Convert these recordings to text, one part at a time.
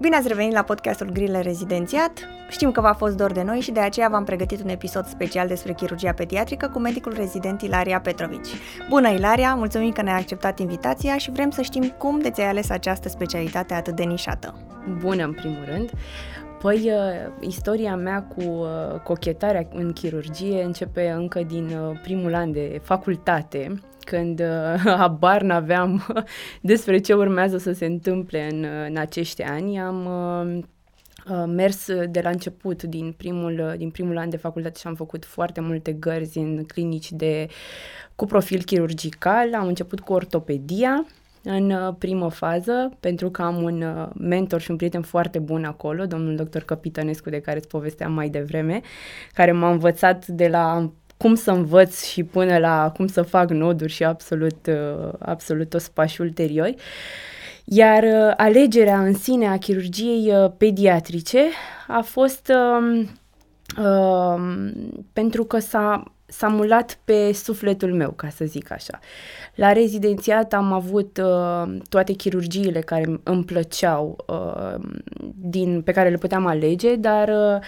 Bine ați revenit la podcastul Grile Rezidențiat. Știm că v-a fost dor de noi și de aceea v-am pregătit un episod special despre chirurgia pediatrică cu medicul rezident Ilaria Petrovici. Bună, Ilaria! Mulțumim că ne-ai acceptat invitația și vrem să știm cum de ți-ai ales această specialitate atât de nișată. Bună, în primul rând! Păi, uh, istoria mea cu uh, cochetarea în chirurgie începe încă din uh, primul an de facultate, când habar n-aveam despre ce urmează să se întâmple în, în acești ani. Am mers de la început din primul, din primul an de facultate și am făcut foarte multe gărzi în clinici de, cu profil chirurgical. Am început cu ortopedia, în uh, primă fază, pentru că am un uh, mentor și un prieten foarte bun acolo, domnul doctor Capitănescu, de care îți povesteam mai devreme, care m-a învățat de la cum să învăț și până la cum să fac noduri și absolut, uh, absolut toți pași ulteriori. Iar alegerea în sine a chirurgiei pediatrice a fost uh, uh, pentru că s-a s-a mulat pe sufletul meu, ca să zic așa. La rezidențiat am avut uh, toate chirurgiile care îmi plăceau, uh, din, pe care le puteam alege, dar uh,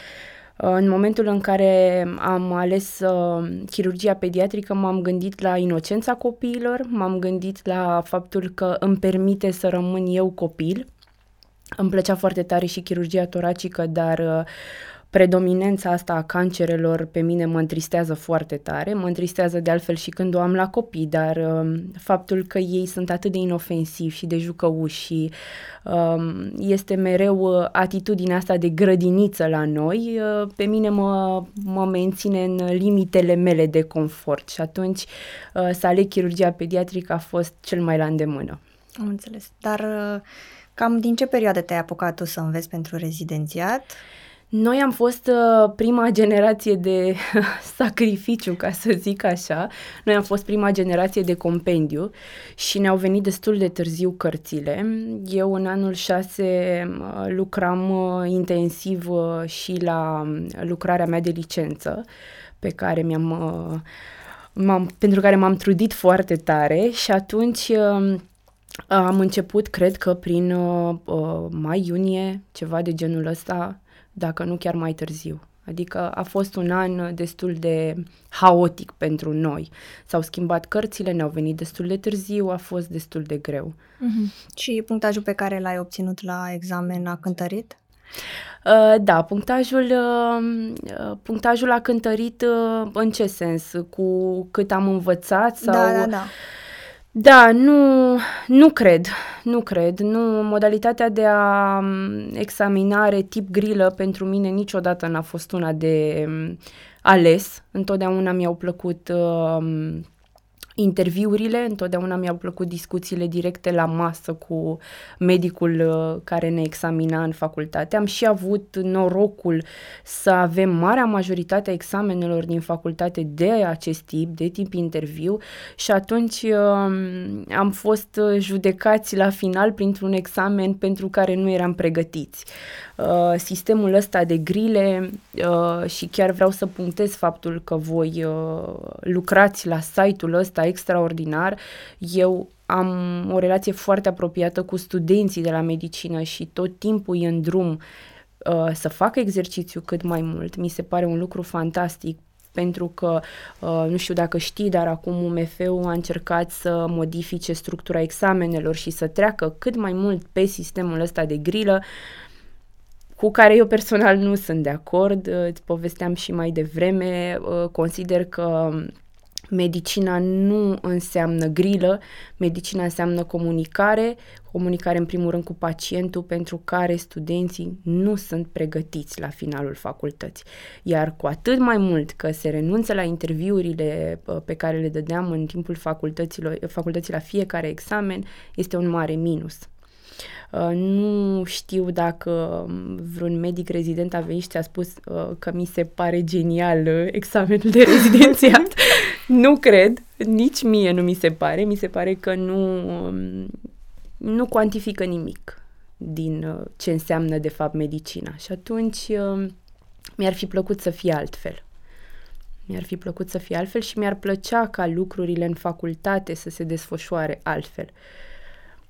în momentul în care am ales uh, chirurgia pediatrică, m-am gândit la inocența copiilor, m-am gândit la faptul că îmi permite să rămân eu copil. Îmi plăcea foarte tare și chirurgia toracică, dar uh, predominența asta a cancerelor pe mine mă întristează foarte tare, mă întristează de altfel și când o am la copii, dar uh, faptul că ei sunt atât de inofensivi și de jucăuși și uh, este mereu uh, atitudinea asta de grădiniță la noi, uh, pe mine mă, mă menține în limitele mele de confort și atunci uh, să aleg chirurgia pediatrică a fost cel mai la îndemână. Am înțeles, dar uh, cam din ce perioadă te-ai apucat tu să înveți pentru rezidențiat? Noi am fost uh, prima generație de sacrificiu, ca să zic așa. Noi am fost prima generație de compendiu și ne-au venit destul de târziu cărțile. Eu în anul 6 uh, lucram uh, intensiv uh, și la um, lucrarea mea de licență, pe care mi-am, uh, m-am, pentru care m-am trudit foarte tare și atunci... Uh, am început, cred că prin uh, uh, mai-iunie, ceva de genul ăsta, dacă nu chiar mai târziu. Adică a fost un an destul de haotic pentru noi. S-au schimbat cărțile, ne-au venit destul de târziu, a fost destul de greu. Uh-huh. Și punctajul pe care l-ai obținut la examen a cântărit? Uh, da, punctajul, uh, uh, punctajul a cântărit uh, în ce sens? Cu cât am învățat? Sau... Da, da, da. Da, nu, nu cred, nu cred. Nu, modalitatea de a examinare tip grilă pentru mine niciodată n-a fost una de ales. Întotdeauna mi-au plăcut uh, interviurile, întotdeauna mi-au plăcut discuțiile directe la masă cu medicul uh, care ne examina în facultate. Am și avut norocul să avem marea majoritate a examenelor din facultate de acest tip, de tip interviu și atunci um, am fost judecați la final printr-un examen pentru care nu eram pregătiți. Uh, sistemul ăsta de grile uh, și chiar vreau să punctez faptul că voi lucrați la site-ul ăsta extraordinar. Eu am o relație foarte apropiată cu studenții de la medicină și tot timpul e în drum uh, să facă exercițiu cât mai mult. Mi se pare un lucru fantastic pentru că, uh, nu știu dacă știi, dar acum UMF-ul a încercat să modifice structura examenelor și să treacă cât mai mult pe sistemul ăsta de grilă, cu care eu personal nu sunt de acord. Uh, îți povesteam și mai devreme, uh, consider că medicina nu înseamnă grilă, medicina înseamnă comunicare, comunicare în primul rând cu pacientul pentru care studenții nu sunt pregătiți la finalul facultății. Iar cu atât mai mult că se renunță la interviurile uh, pe care le dădeam în timpul facultăților, facultății la fiecare examen, este un mare minus. Uh, nu știu dacă um, vreun medic rezident a venit și ți-a spus uh, că mi se pare genial uh, examenul de rezidențiat. nu cred, nici mie nu mi se pare. Mi se pare că nu, um, nu cuantifică nimic din ce înseamnă de fapt medicina. Și atunci um, mi-ar fi plăcut să fie altfel. Mi-ar fi plăcut să fie altfel și mi-ar plăcea ca lucrurile în facultate să se desfășoare altfel.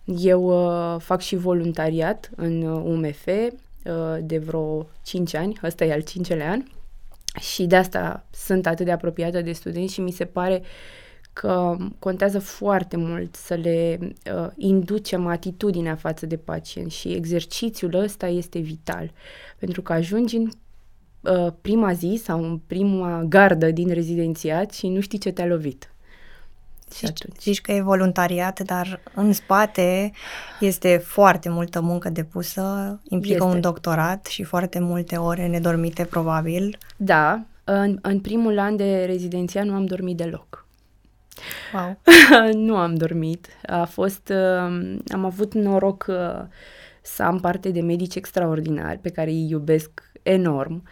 Eu uh, fac și voluntariat în UMF uh, de vreo 5 ani, ăsta e al cincelea an, și de asta sunt atât de apropiată de studenți și mi se pare că contează foarte mult să le uh, inducem atitudinea față de pacient și exercițiul ăsta este vital, pentru că ajungi în uh, prima zi sau în prima gardă din rezidențiat și nu știi ce te-a lovit. Și atunci. Zici că e voluntariat, dar în spate este foarte multă muncă depusă, implică este. un doctorat și foarte multe ore nedormite, probabil. Da, în, în primul an de rezidenția nu am dormit deloc. Wow. nu am dormit. A fost, uh, am avut noroc uh, să am parte de medici extraordinari pe care îi iubesc enorm.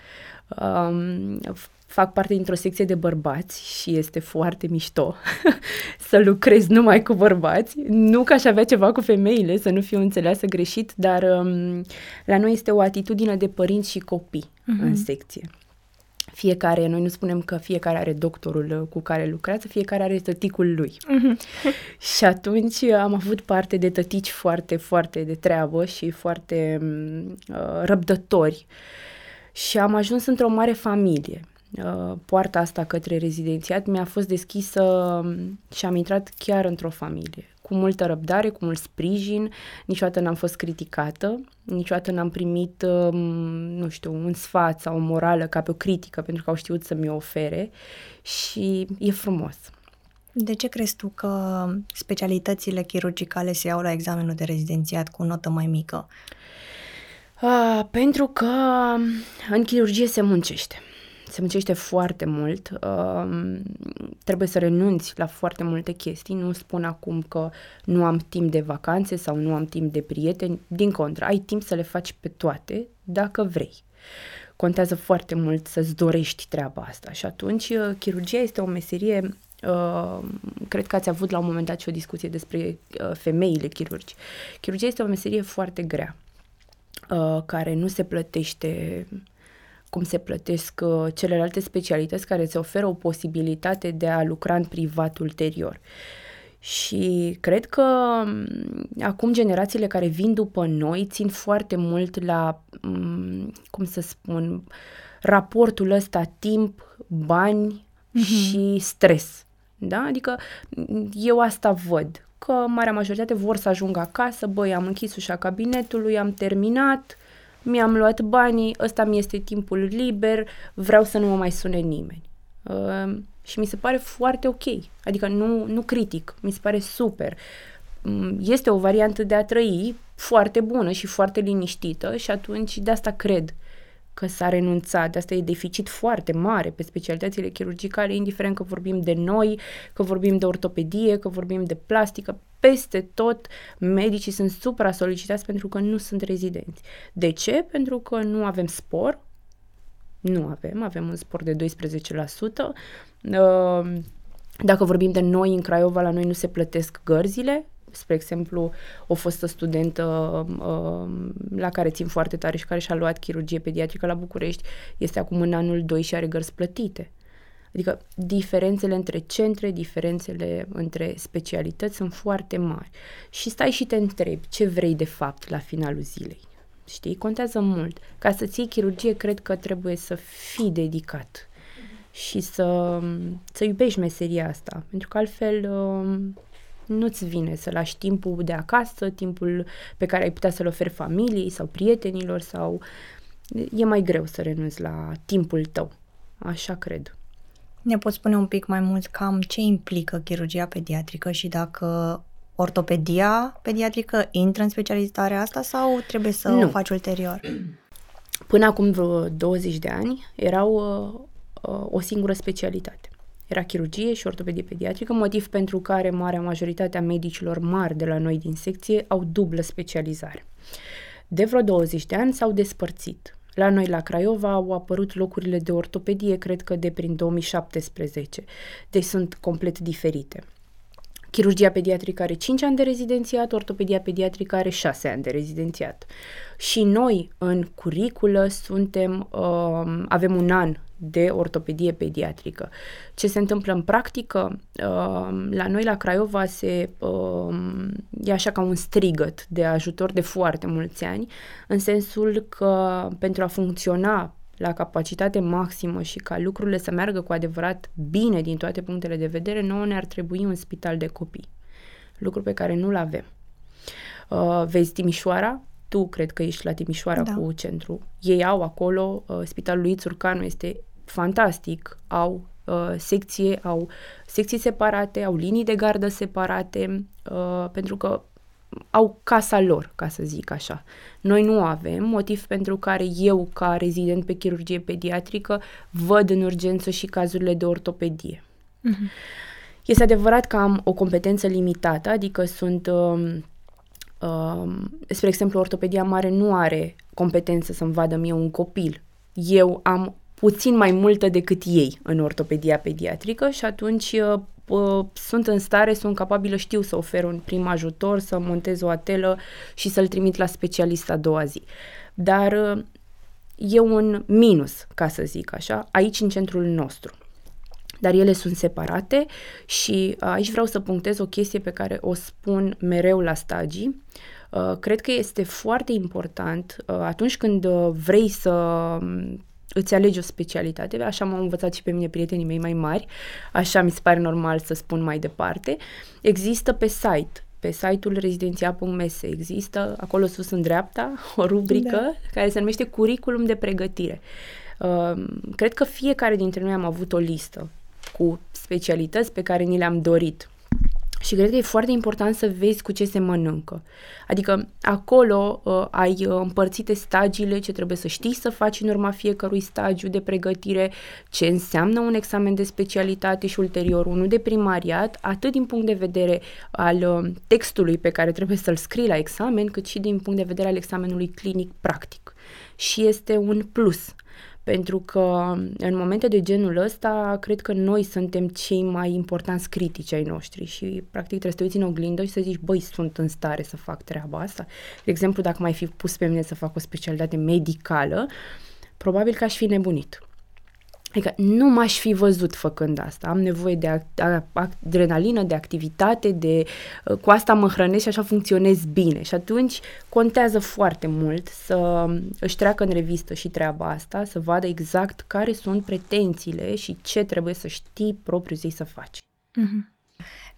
Um, fac parte dintr-o secție de bărbați și este foarte mișto să lucrez numai cu bărbați. Nu că aș avea ceva cu femeile, să nu fiu înțeleasă greșit, dar um, la noi este o atitudine de părinți și copii uh-huh. în secție. Fiecare, noi nu spunem că fiecare are doctorul cu care lucrează, fiecare are tăticul lui. Uh-huh. și atunci am avut parte de tătici foarte, foarte de treabă și foarte um, uh, răbdători. Și am ajuns într-o mare familie. Uh, poarta asta către rezidențiat mi-a fost deschisă um, și am intrat chiar într-o familie. Cu multă răbdare, cu mult sprijin, niciodată n-am fost criticată, niciodată n-am primit, um, nu știu, un sfat sau o morală ca pe o critică, pentru că au știut să mi ofere și e frumos. De ce crezi tu că specialitățile chirurgicale se iau la examenul de rezidențiat cu o notă mai mică? Uh, pentru că în chirurgie se muncește se muncește foarte mult, uh, trebuie să renunți la foarte multe chestii, nu spun acum că nu am timp de vacanțe sau nu am timp de prieteni, din contră, ai timp să le faci pe toate dacă vrei. Contează foarte mult să-ți dorești treaba asta și atunci uh, chirurgia este o meserie Uh, cred că ați avut la un moment dat și o discuție despre uh, femeile chirurgi. Chirurgia este o meserie foarte grea, uh, care nu se plătește cum se plătesc uh, celelalte specialități care îți oferă o posibilitate de a lucra în privat ulterior. Și cred că um, acum generațiile care vin după noi țin foarte mult la, um, cum să spun, raportul ăsta timp, bani mm-hmm. și stres. Da? Adică eu asta văd, că marea majoritate vor să ajungă acasă, băi, am închis ușa cabinetului, am terminat, mi-am luat banii, ăsta mi este timpul liber, vreau să nu mă mai sune nimeni. Uh, și mi se pare foarte ok, adică nu, nu critic, mi se pare super. Um, este o variantă de a trăi foarte bună și foarte liniștită și atunci de asta cred că s-a renunțat. De asta e deficit foarte mare pe specialitățile chirurgicale, indiferent că vorbim de noi, că vorbim de ortopedie, că vorbim de plastică, peste tot medicii sunt supra-solicitați pentru că nu sunt rezidenți. De ce? Pentru că nu avem spor, nu avem, avem un spor de 12%. Uh, dacă vorbim de noi în Craiova, la noi nu se plătesc gărzile, spre exemplu, o fostă studentă uh, la care țin foarte tare și care și-a luat chirurgie pediatrică la București, este acum în anul 2 și are gărzi plătite. Adică diferențele între centre, diferențele între specialități sunt foarte mari. Și stai și te întrebi ce vrei de fapt la finalul zilei. Știi? Contează mult. Ca să-ți iei chirurgie, cred că trebuie să fii dedicat și să, să iubești meseria asta. Pentru că altfel um, nu-ți vine să lași timpul de acasă, timpul pe care ai putea să-l oferi familiei sau prietenilor sau e mai greu să renunți la timpul tău. Așa cred. Ne poți spune un pic mai mult cam ce implică chirurgia pediatrică și dacă ortopedia pediatrică intră în specializarea asta sau trebuie să nu. o faci ulterior? Până acum vreo 20 de ani erau uh, uh, o singură specialitate. Era chirurgie și ortopedie pediatrică, motiv pentru care marea majoritate a medicilor mari de la noi din secție au dublă specializare. De vreo 20 de ani s-au despărțit. La noi, la Craiova, au apărut locurile de ortopedie, cred că de prin 2017. Deci sunt complet diferite. Chirurgia pediatrică are 5 ani de rezidențiat, ortopedia pediatrică are 6 ani de rezidențiat. Și noi, în curiculă, suntem, uh, avem un an de ortopedie pediatrică. Ce se întâmplă în practică? Uh, la noi la Craiova se uh, e așa ca un strigăt de ajutor de foarte mulți ani, în sensul că pentru a funcționa la capacitate maximă și ca lucrurile să meargă cu adevărat bine din toate punctele de vedere, nouă ne-ar trebui un spital de copii. Lucru pe care nu-l avem. Uh, vezi Timișoara? Tu cred că ești la Timișoara da. cu centru. Ei au acolo, uh, spitalul lui Țurcanu este fantastic, au uh, secție, au secții separate, au linii de gardă separate, uh, pentru că au casa lor, ca să zic așa. Noi nu avem, motiv pentru care eu, ca rezident pe chirurgie pediatrică, văd în urgență și cazurile de ortopedie. Uh-huh. Este adevărat că am o competență limitată, adică sunt, uh, uh, spre exemplu, ortopedia mare nu are competență să-mi vadă mie un copil. Eu am puțin mai multă decât ei în ortopedia pediatrică și atunci uh, uh, sunt în stare, sunt capabilă, știu să ofer un prim ajutor, să montez o atelă și să-l trimit la specialist a doua zi. Dar uh, e un minus, ca să zic așa, aici în centrul nostru. Dar ele sunt separate și uh, aici vreau să punctez o chestie pe care o spun mereu la stagii. Uh, cred că este foarte important uh, atunci când uh, vrei să îți alegi o specialitate, așa m-au învățat și pe mine prietenii mei mai mari, așa mi se pare normal să spun mai departe. Există pe site, pe site-ul rezidenția.ms există acolo sus în dreapta o rubrică da. care se numește Curriculum de pregătire. Uh, cred că fiecare dintre noi am avut o listă cu specialități pe care ni le-am dorit și cred că e foarte important să vezi cu ce se mănâncă. Adică acolo uh, ai uh, împărțite stagiile, ce trebuie să știi să faci în urma fiecărui stagiu de pregătire, ce înseamnă un examen de specialitate și ulterior unul de primariat, atât din punct de vedere al uh, textului pe care trebuie să-l scrii la examen, cât și din punct de vedere al examenului clinic practic. Și este un plus pentru că în momente de genul ăsta, cred că noi suntem cei mai importanți critici ai noștri și practic trebuie să te uiți în oglindă și să zici, băi, sunt în stare să fac treaba asta. De exemplu, dacă mai fi pus pe mine să fac o specialitate medicală, probabil că aș fi nebunit. Adică nu m-aș fi văzut făcând asta. Am nevoie de adrenalină, de activitate, de uh, cu asta mă hrănesc și așa funcționez bine. Și atunci contează foarte mult să își treacă în revistă și treaba asta, să vadă exact care sunt pretențiile și ce trebuie să știi propriu zi să faci. Mm-hmm.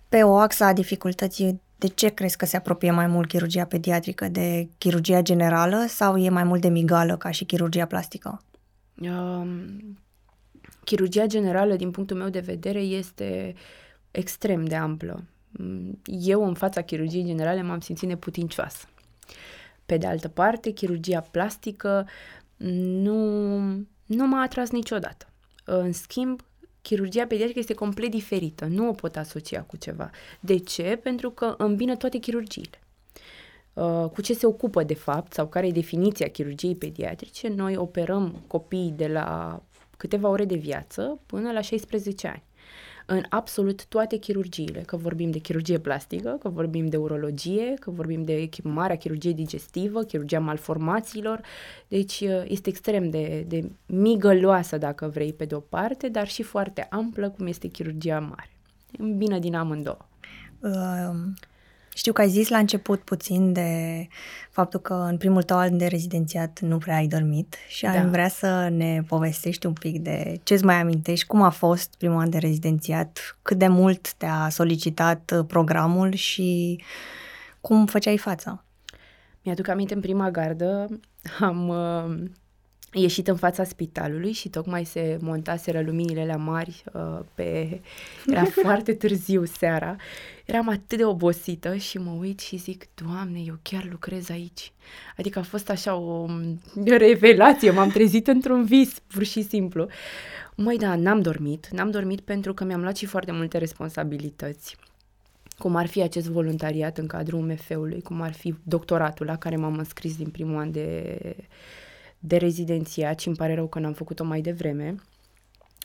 Pe o axă a dificultății, de ce crezi că se apropie mai mult chirurgia pediatrică de chirurgia generală sau e mai mult de migală ca și chirurgia plastică? Um, chirurgia generală, din punctul meu de vedere, este extrem de amplă. Eu, în fața chirurgiei generale, m-am simțit neputincioasă. Pe de altă parte, chirurgia plastică nu, nu m-a atras niciodată. În schimb, chirurgia pediatrică este complet diferită, nu o pot asocia cu ceva. De ce? Pentru că îmbină toate chirurgiile. Uh, cu ce se ocupă de fapt sau care e definiția chirurgiei pediatrice, noi operăm copii de la câteva ore de viață până la 16 ani în absolut toate chirurgiile, că vorbim de chirurgie plastică, că vorbim de urologie, că vorbim de marea chirurgie digestivă, chirurgia malformațiilor, deci uh, este extrem de, de migăloasă, dacă vrei, pe de o parte, dar și foarte amplă, cum este chirurgia mare. Bine din amândouă. Uh, știu că ai zis la început puțin de faptul că în primul tău an de rezidențiat nu prea ai dormit și da. am vrea să ne povestești un pic de ce îți mai amintești, cum a fost primul an de rezidențiat, cât de mult te-a solicitat programul și cum făceai fața. Mi-aduc aminte în prima gardă, am uh, ieșit în fața spitalului și tocmai se montaseră luminile la mari uh, pe... Era foarte târziu seara. Eram atât de obosită și mă uit și zic, Doamne, eu chiar lucrez aici. Adică a fost așa o revelație, m-am trezit într-un vis, pur și simplu. Măi, da, n-am dormit. N-am dormit pentru că mi-am luat și foarte multe responsabilități cum ar fi acest voluntariat în cadrul UMF-ului, cum ar fi doctoratul la care m-am înscris din primul an de de rezidențiat și îmi pare rău că n-am făcut-o mai devreme,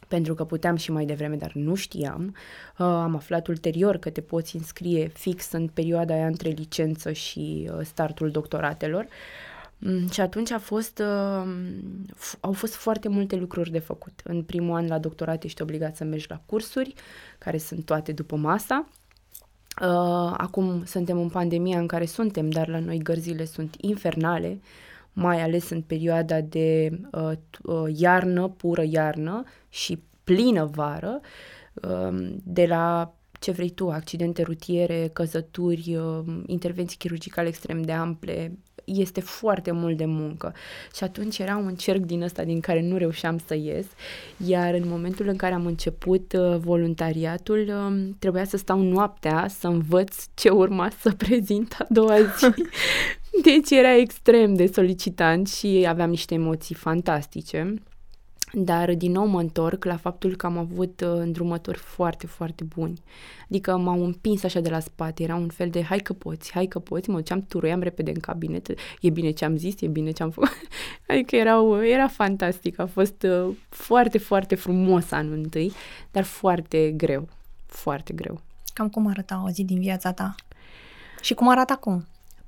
pentru că puteam și mai devreme, dar nu știam. Uh, am aflat ulterior că te poți înscrie fix în perioada aia între licență și uh, startul doctoratelor. Mm, și atunci a fost, uh, f- au fost foarte multe lucruri de făcut. În primul an la doctorat ești obligat să mergi la cursuri, care sunt toate după masa. Uh, acum suntem în pandemia în care suntem, dar la noi gărzile sunt infernale, mai ales în perioada de uh, uh, iarnă, pură iarnă și plină vară, uh, de la ce vrei tu, accidente rutiere, căzături, uh, intervenții chirurgicale extrem de ample, este foarte mult de muncă. Și atunci era un cerc din ăsta din care nu reușeam să ies, iar în momentul în care am început uh, voluntariatul, uh, trebuia să stau noaptea să învăț ce urma să prezint a doua zi. Deci era extrem de solicitant și aveam niște emoții fantastice. Dar din nou mă întorc la faptul că am avut uh, îndrumători foarte, foarte buni. Adică m-au împins așa de la spate, era un fel de hai că poți, hai că poți, mă duceam, turuiam repede în cabinet, e bine ce am zis, e bine ce am făcut. adică erau, era fantastic, a fost uh, foarte, foarte frumos anul întâi, dar foarte greu, foarte greu. Cam cum arăta o zi din viața ta? Și cum arată acum?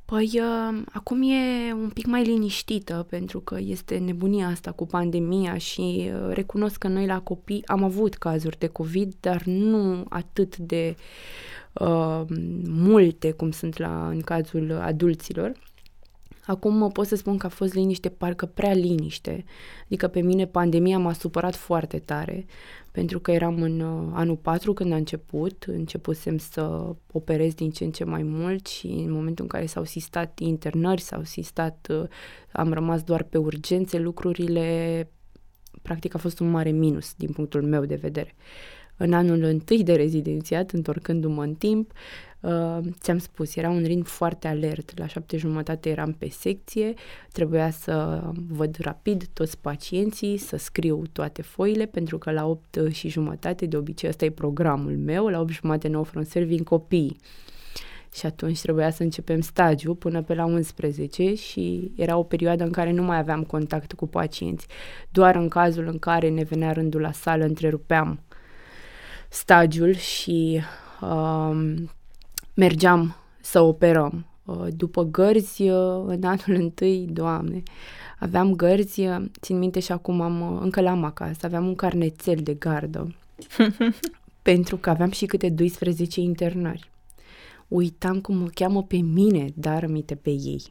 Păi, uh, acum e un pic mai liniștită pentru că este nebunia asta cu pandemia și uh, recunosc că noi la copii am avut cazuri de COVID, dar nu atât de uh, multe cum sunt la, în cazul adulților. Acum pot să spun că a fost liniște, parcă prea liniște. Adică pe mine pandemia m-a supărat foarte tare, pentru că eram în uh, anul 4 când a început, începusem să operez din ce în ce mai mult și în momentul în care s-au sistat internări, s-au sistat, uh, am rămas doar pe urgențe, lucrurile, practic a fost un mare minus din punctul meu de vedere. În anul întâi de rezidențiat, întorcându-mă în timp, Uh, ți-am spus, era un ritm foarte alert. La șapte jumătate eram pe secție, trebuia să văd rapid toți pacienții, să scriu toate foile, pentru că la opt și jumătate, de obicei ăsta e programul meu, la opt jumătate, nouă front serving copiii. Și atunci trebuia să începem stagiul până pe la 11 și era o perioadă în care nu mai aveam contact cu pacienți. Doar în cazul în care ne venea rândul la sală, întrerupeam stagiul și uh, mergeam să operăm. Uh, după gărzi, uh, în anul întâi, doamne, aveam gărzi, uh, țin minte și acum am, încă l-am acasă, aveam un carnețel de gardă, pentru că aveam și câte 12 internări. Uitam cum mă cheamă pe mine, dar aminte pe ei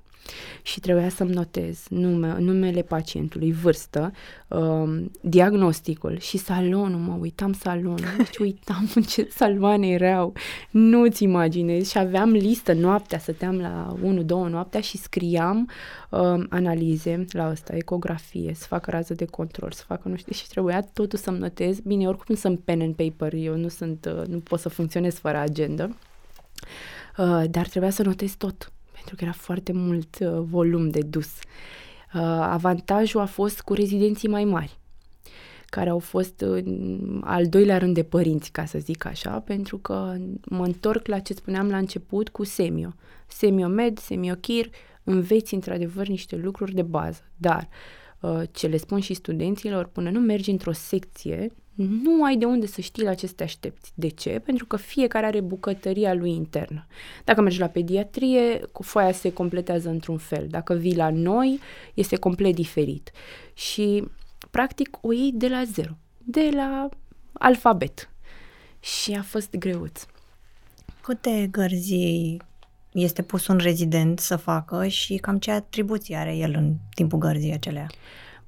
și trebuia să-mi notez nume, numele pacientului, vârstă, uh, diagnosticul și salonul, mă uitam salonul, deci uitam în ce saloane erau, nu-ți imaginezi. Și aveam listă noaptea, stăteam la 1-2 noaptea și scriam uh, analize. La asta, ecografie, să facă rază de control, să facă nu știu, și trebuia totul să-mi notez, bine, oricum sunt pen and paper, eu nu sunt, uh, nu pot să funcționez fără agenda, uh, dar trebuia să notez tot pentru că era foarte mult uh, volum de dus. Uh, avantajul a fost cu rezidenții mai mari, care au fost în al doilea rând de părinți, ca să zic așa, pentru că mă întorc la ce spuneam la început cu semio. Semiomed, semiochir, înveți într-adevăr niște lucruri de bază, dar uh, ce le spun și studenților, până nu mergi într-o secție, nu ai de unde să știi la ce să te aștepți. De ce? Pentru că fiecare are bucătăria lui internă. Dacă mergi la pediatrie, foaia se completează într-un fel. Dacă vii la noi, este complet diferit. Și, practic, o iei de la zero, de la alfabet. Și a fost greuț. Câte gărzi este pus un rezident să facă și cam ce atribuții are el în timpul gărzii acelea?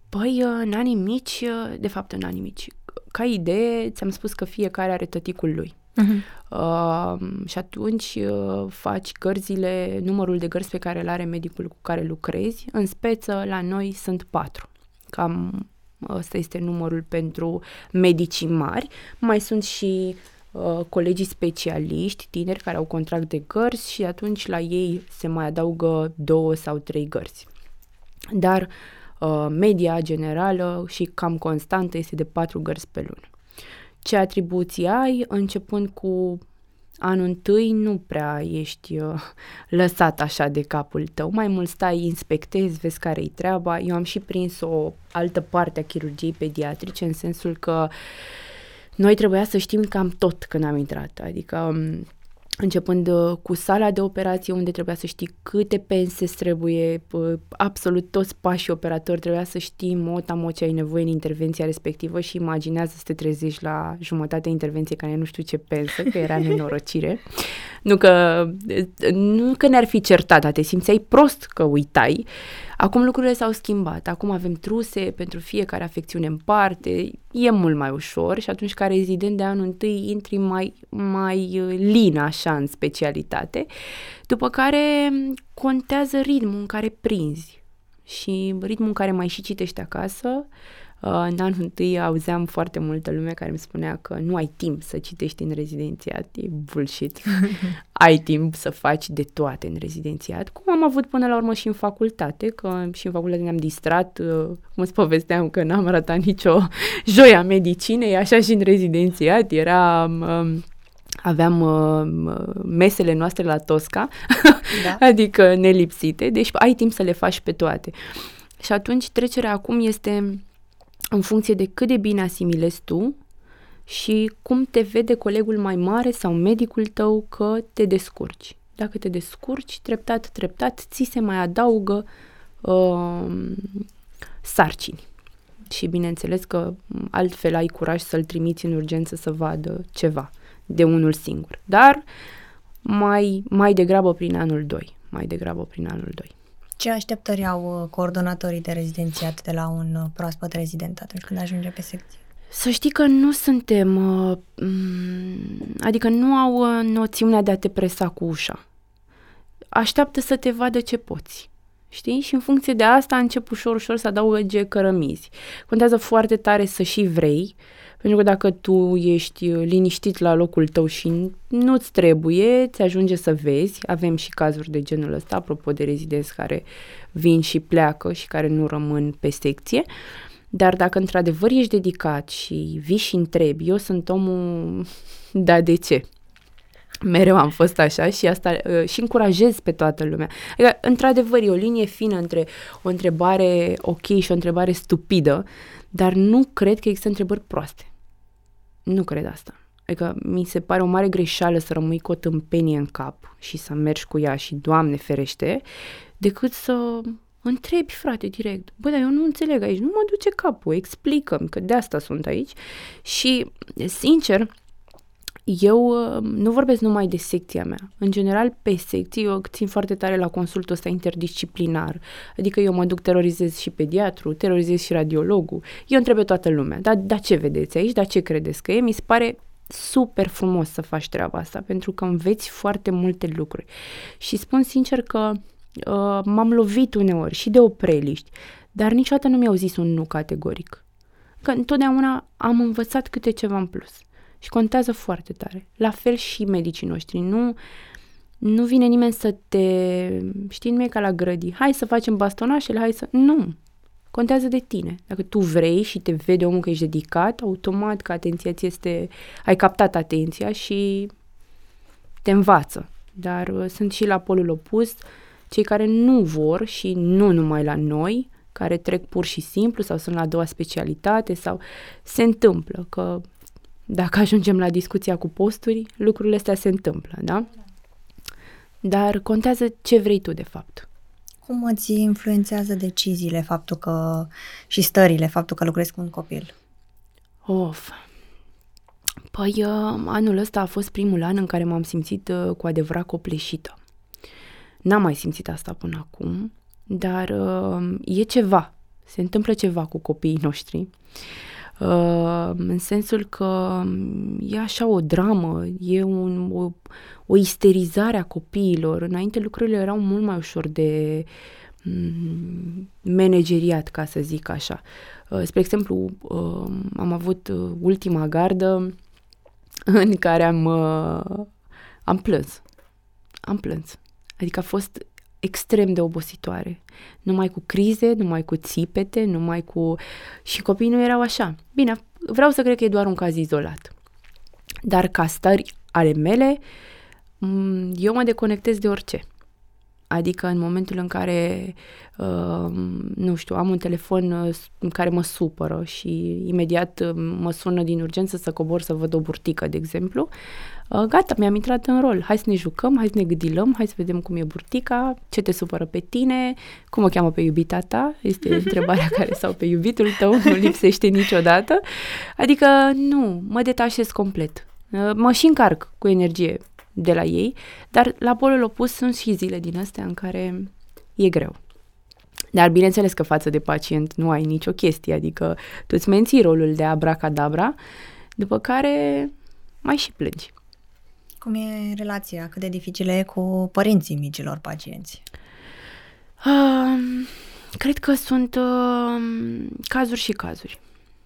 Păi, în anii mici, de fapt în anii mici, ca idee, ți-am spus că fiecare are tăticul lui. Uh-huh. Uh, și atunci uh, faci gărzile, numărul de gărzi pe care îl are medicul cu care lucrezi. În speță, la noi sunt patru. Cam ăsta este numărul pentru medicii mari. Mai sunt și uh, colegii specialiști, tineri, care au contract de gărzi și atunci la ei se mai adaugă două sau trei gărzi. Dar Uh, media generală și cam constantă este de 4 gărzi pe lună. Ce atribuții ai, începând cu anul întâi, nu prea ești uh, lăsat așa de capul tău, mai mult stai, inspectezi, vezi care-i treaba. Eu am și prins o altă parte a chirurgiei pediatrice, în sensul că noi trebuia să știm cam tot când am intrat, adică um, începând uh, cu sala de operație unde trebuia să știi câte pense trebuie, absolut toți pașii operatori trebuia să știi mota ce ai nevoie în intervenția respectivă și imaginează să te trezești la jumătatea intervenției care nu știu ce pensă, că era nenorocire. nu că, nu că ne-ar fi certat, dar te simțeai prost că uitai. Acum lucrurile s-au schimbat. Acum avem truse pentru fiecare afecțiune în parte. E mult mai ușor și atunci ca rezident de anul întâi intri mai, mai uh, lin așa în specialitate. După care contează ritmul în care prinzi și ritmul în care mai și citești acasă, Uh, în anul întâi auzeam foarte multă lume care îmi spunea că nu ai timp să citești în rezidențiat, e bullshit. ai timp să faci de toate în rezidențiat, cum am avut până la urmă și în facultate, că și în facultate ne-am distrat, uh, cum îți povesteam că n-am arătat nicio joia medicinei, așa și în rezidențiat era... Um, aveam uh, mesele noastre la Tosca, da. adică nelipsite, deci ai timp să le faci pe toate. Și atunci trecerea acum este în funcție de cât de bine asimilezi tu și cum te vede colegul mai mare sau medicul tău că te descurci. Dacă te descurci, treptat, treptat, ți se mai adaugă uh, sarcini. Și bineînțeles că altfel ai curaj să-l trimiți în urgență să vadă ceva de unul singur. Dar mai, mai degrabă prin anul 2. Mai degrabă prin anul 2. Ce așteptări au uh, coordonatorii de rezidențiat de la un uh, proaspăt rezident atunci când ajunge pe secție? Să știi că nu suntem, uh, mm, adică nu au noțiunea de a te presa cu ușa. Așteaptă să te vadă ce poți. Știi? Și în funcție de asta încep ușor, ușor să adaugă cărămizi. Contează foarte tare să și vrei, uh, pentru că dacă tu ești liniștit la locul tău și nu-ți trebuie, ți ajunge să vezi. Avem și cazuri de genul ăsta, apropo de rezidenți care vin și pleacă și care nu rămân pe secție. Dar dacă într-adevăr ești dedicat și vii și întrebi, eu sunt omul, da, de ce? Mereu am fost așa și asta uh, și încurajez pe toată lumea. Adică, într-adevăr, e o linie fină între o întrebare ok și o întrebare stupidă, dar nu cred că există întrebări proaste. Nu cred asta. Adică mi se pare o mare greșeală să rămâi cu o tâmpenie în cap și să mergi cu ea și, Doamne ferește, decât să întrebi, frate, direct. Bă, dar eu nu înțeleg aici, nu mă duce capul, explică-mi că de asta sunt aici. Și, sincer, eu uh, nu vorbesc numai de secția mea. În general, pe secții, eu țin foarte tare la consultul ăsta interdisciplinar. Adică eu mă duc, terorizez și pediatru, terorizez și radiologul. Eu întreb pe toată lumea, dar da, ce vedeți aici, dar ce credeți că e? Mi se pare super frumos să faci treaba asta, pentru că înveți foarte multe lucruri. Și spun sincer că uh, m-am lovit uneori și de opreliști, dar niciodată nu mi-au zis un nu categoric. Că întotdeauna am învățat câte ceva în plus. Și contează foarte tare. La fel și medicii noștri. Nu, nu vine nimeni să te... Știi, nu e ca la grădi. Hai să facem bastonașele, hai să... Nu. Contează de tine. Dacă tu vrei și te vede omul că ești dedicat, automat că atenția ți este... Ai captat atenția și te învață. Dar uh, sunt și la polul opus cei care nu vor și nu numai la noi, care trec pur și simplu sau sunt la a doua specialitate sau se întâmplă că dacă ajungem la discuția cu posturi, lucrurile astea se întâmplă, da? Dar contează ce vrei tu, de fapt. Cum îți influențează deciziile, faptul că și stările, faptul că lucrezi cu un copil? Of. Păi, uh, anul ăsta a fost primul an în care m-am simțit uh, cu adevărat copleșită. N-am mai simțit asta până acum, dar uh, e ceva. Se întâmplă ceva cu copiii noștri. Uh, Uh, în sensul că e așa o dramă, e un, o, o isterizare a copiilor. Înainte lucrurile erau mult mai ușor de mm, manageriat, ca să zic așa. Uh, spre exemplu, uh, am avut ultima gardă în care am, am plâns. Am plâns. Adică a fost extrem de obositoare. Numai cu crize, numai cu țipete, numai cu... Și copiii nu erau așa. Bine, vreau să cred că e doar un caz izolat. Dar ca stări ale mele, mm, eu mă deconectez de orice. Adică în momentul în care, uh, nu știu, am un telefon uh, care mă supără și imediat uh, mă sună din urgență să cobor să văd o burtică, de exemplu, uh, gata, mi-am intrat în rol. Hai să ne jucăm, hai să ne gâdilăm, hai să vedem cum e burtica, ce te supără pe tine, cum o cheamă pe iubita ta, este întrebarea care sau pe iubitul tău nu lipsește niciodată. Adică nu, mă detașez complet. Uh, mă și încarc cu energie de la ei, dar la polul opus sunt și zile din astea în care e greu. Dar bineînțeles că față de pacient nu ai nicio chestie, adică tu îți menții rolul de abracadabra, după care mai și plângi. Cum e relația? Cât de dificilă e cu părinții micilor pacienți? Uh, cred că sunt uh, cazuri și cazuri.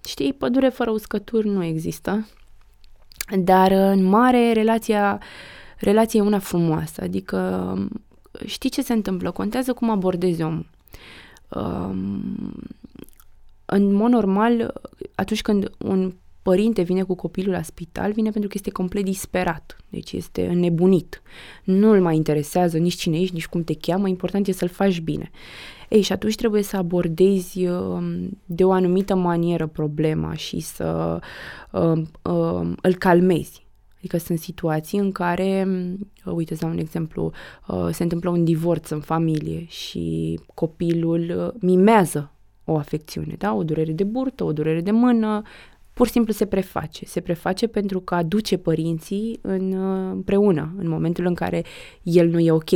Știi, pădure fără uscături nu există, dar în mare relația uh, relația e una frumoasă, adică știi ce se întâmplă, contează cum abordezi omul. Um, în mod normal, atunci când un părinte vine cu copilul la spital, vine pentru că este complet disperat, deci este înnebunit. Nu îl mai interesează nici cine ești, nici cum te cheamă, important e să-l faci bine. Ei, și atunci trebuie să abordezi um, de o anumită manieră problema și să uh, uh, îl calmezi. Adică sunt situații în care, uh, uite, să un exemplu, uh, se întâmplă un divorț în familie și copilul uh, mimează o afecțiune, da? O durere de burtă, o durere de mână, pur și simplu se preface. Se preface pentru că aduce părinții în, împreună în momentul în care el nu e ok.